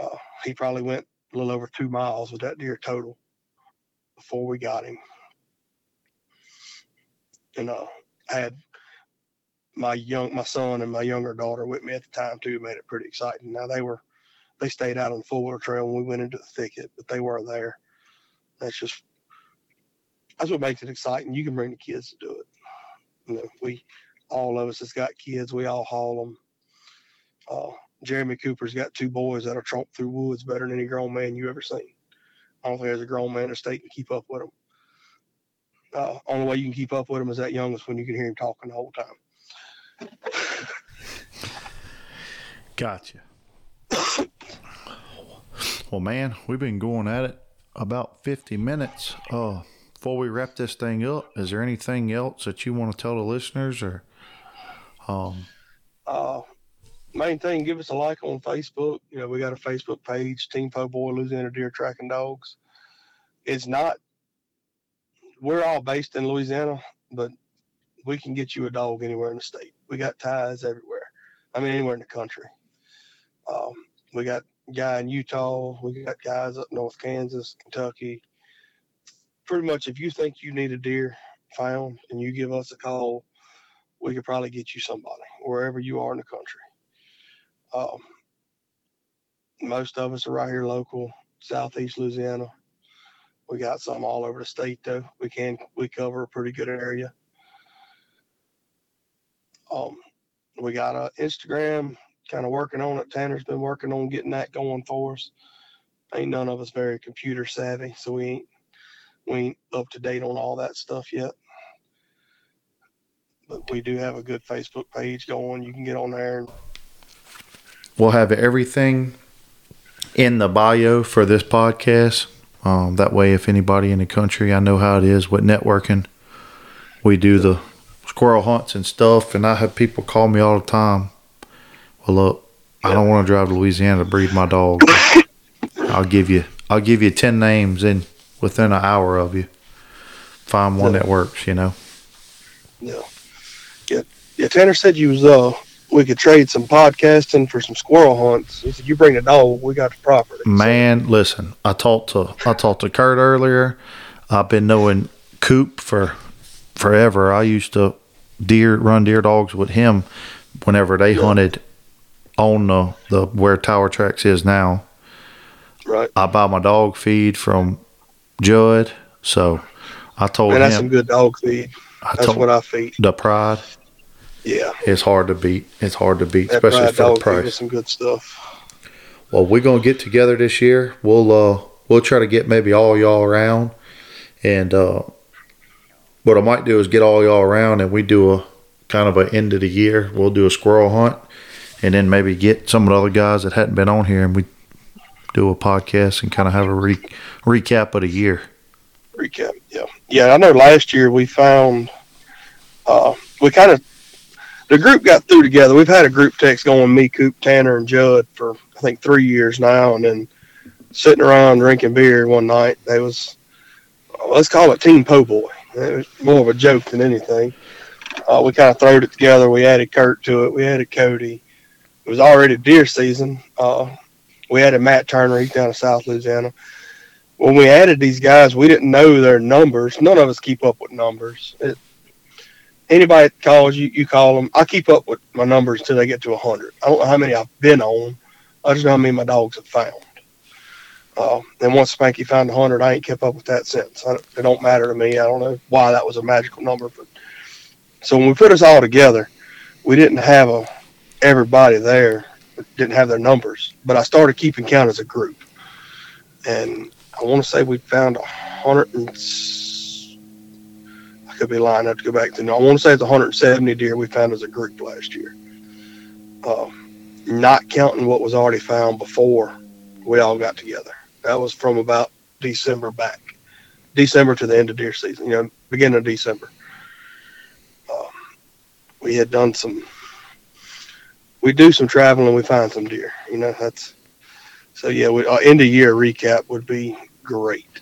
Uh, he probably went a little over two miles with that deer total before we got him and uh, I had my young my son and my younger daughter with me at the time too. Made it pretty exciting. Now they were they stayed out on the four wheel trail when we went into the thicket, but they weren't there. That's just that's what makes it exciting. You can bring the kids to do it. You know, we all of us that's got kids, we all haul them. Uh, Jeremy Cooper's got two boys that'll tromp through woods better than any grown man you ever seen. I don't think there's a grown man in the state can keep up with them uh, only way you can keep up with him is that youngest when you can hear him talking the whole time. Gotcha. Well, man, we've been going at it about 50 minutes. Uh, before we wrap this thing up, is there anything else that you want to tell the listeners or? Um, uh, main thing, give us a like on Facebook. You know, we got a Facebook page, Team Poboy Louisiana Deer Tracking Dogs. It's not we're all based in Louisiana, but we can get you a dog anywhere in the state. We got ties everywhere. I mean, anywhere in the country. Um, we got guy in Utah. We got guys up North Kansas, Kentucky. Pretty much, if you think you need a deer found and you give us a call, we could probably get you somebody wherever you are in the country. Um, most of us are right here local, southeast Louisiana. We got some all over the state though. We can we cover a pretty good area. Um, we got a Instagram, kind of working on it. Tanner's been working on getting that going for us. Ain't none of us very computer savvy, so we ain't we ain't up to date on all that stuff yet. But we do have a good Facebook page going. You can get on there. We'll have everything in the bio for this podcast. Um, that way, if anybody in the country, I know how it is with networking. We do the squirrel hunts and stuff, and I have people call me all the time. Well, look, I don't want to drive to Louisiana to breed my dog. I'll give you, I'll give you ten names in within an hour of you. Find one yeah. that works, you know. Yeah, yeah. Yeah. Tanner said you was uh we could trade some podcasting for some squirrel hunts. He said, "You bring the dog, we got the property." Man, so. listen, I talked to I talked to Kurt earlier. I've been knowing Coop for forever. I used to deer run deer dogs with him whenever they yeah. hunted on the the where Tower Tracks is now. Right. I buy my dog feed from Judd, so I told Man, him that's some good dog feed. I that's what I feed. The Pride. Yeah, it's hard to beat. It's hard to beat, that especially for the dog gave us price. some good stuff. Well, we're gonna get together this year. We'll uh we'll try to get maybe all y'all around, and uh, what I might do is get all y'all around, and we do a kind of a end of the year. We'll do a squirrel hunt, and then maybe get some of the other guys that hadn't been on here, and we do a podcast and kind of have a re- recap of the year. recap. Yeah, yeah. I know last year we found uh, we kind of the group got through together. We've had a group text going, me, Coop, Tanner, and Judd for I think three years now, and then sitting around drinking beer one night. They was let's call it Team Poboy. It was more of a joke than anything. Uh, we kind of throwed it together. We added Kurt to it. We added Cody. It was already deer season. Uh, we added Matt Turner. He's down in South Louisiana when we added these guys, we didn't know their numbers. None of us keep up with numbers. It, anybody that calls you, you call them. I keep up with my numbers until they get to 100. I don't know how many I've been on. I just know how many my dogs have found. Uh, and once Spanky found 100, I ain't kept up with that since. I, it don't matter to me. I don't know why that was a magical number. But so when we put us all together, we didn't have a everybody there. Didn't have their numbers, but I started keeping count as a group, and I want to say we found a hundred and s- I could be lying. I have to go back to. No, I want to say it's 170 deer we found as a group last year. Um, not counting what was already found before we all got together. That was from about December back, December to the end of deer season. You know, beginning of December. Um, we had done some. We do some traveling. And we find some deer. You know, that's so yeah, we, uh, end of year recap would be great.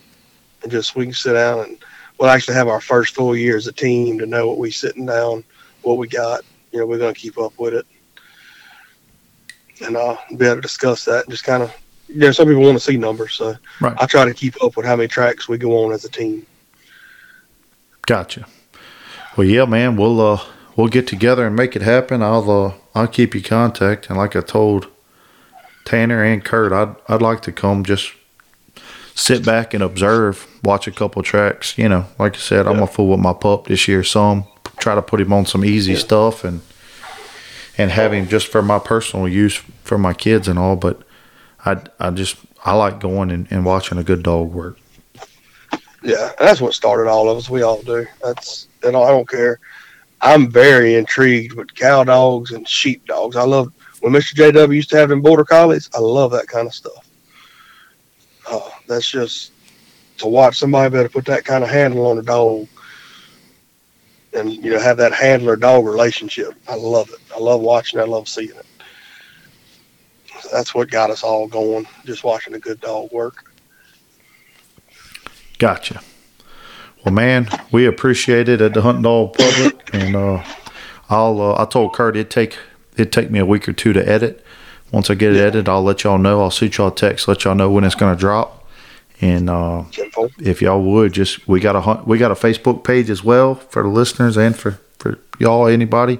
And just we can sit down and we'll actually have our first full year as a team to know what we're sitting down, what we got. You know, we're gonna keep up with it, and uh, be able to discuss that. And just kind of, you know, some people want to see numbers, so Right. I try to keep up with how many tracks we go on as a team. Gotcha. Well, yeah, man. We'll uh we'll get together and make it happen. I'll uh I'll keep you contact, and like I told Tanner and Kurt, I'd I'd like to come just sit back and observe, watch a couple tracks. You know, like I said, I'm Yeah. gonna fool with my pup this year some, try to put him on some easy Yeah. stuff, and and have him just for my personal use for my kids and all. But I I just I like going and, and watching a good dog work. Yeah, that's what started all of us. We all do. That's and I don't care. I'm very intrigued with cow dogs and sheep dogs. I love when Mr. JW used to have them border collies. I love that kind of stuff. Uh, that's just to watch somebody better put that kind of handle on a dog, and you know have that handler dog relationship. I love it. I love watching. it. I love seeing it. That's what got us all going. Just watching a good dog work. Gotcha. Well, man, we appreciate it at the Hunt Dog Public, and uh, I'll. Uh, I told Kurt it'd take it'd take me a week or two to edit. Once I get it edited, I'll let y'all know. I'll shoot y'all a text, let y'all know when it's gonna drop. And uh, if y'all would just, we got a hunt, we got a Facebook page as well for the listeners and for for y'all anybody.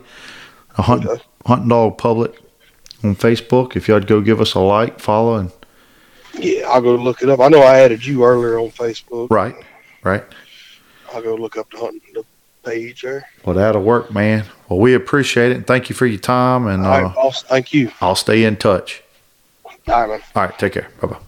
A hunt Okay. Hunt Dog Public on Facebook. If y'all'd go give us a like, follow, and Yeah, I'll go look it up. I know I added you earlier on Facebook. right, right. I'll go look up the hunt the page there. Well, that'll work, man. Well, we appreciate it and thank you for your time. And All uh, boss. Thank you. I'll stay in touch. All right, man. All right, take care. Bye bye.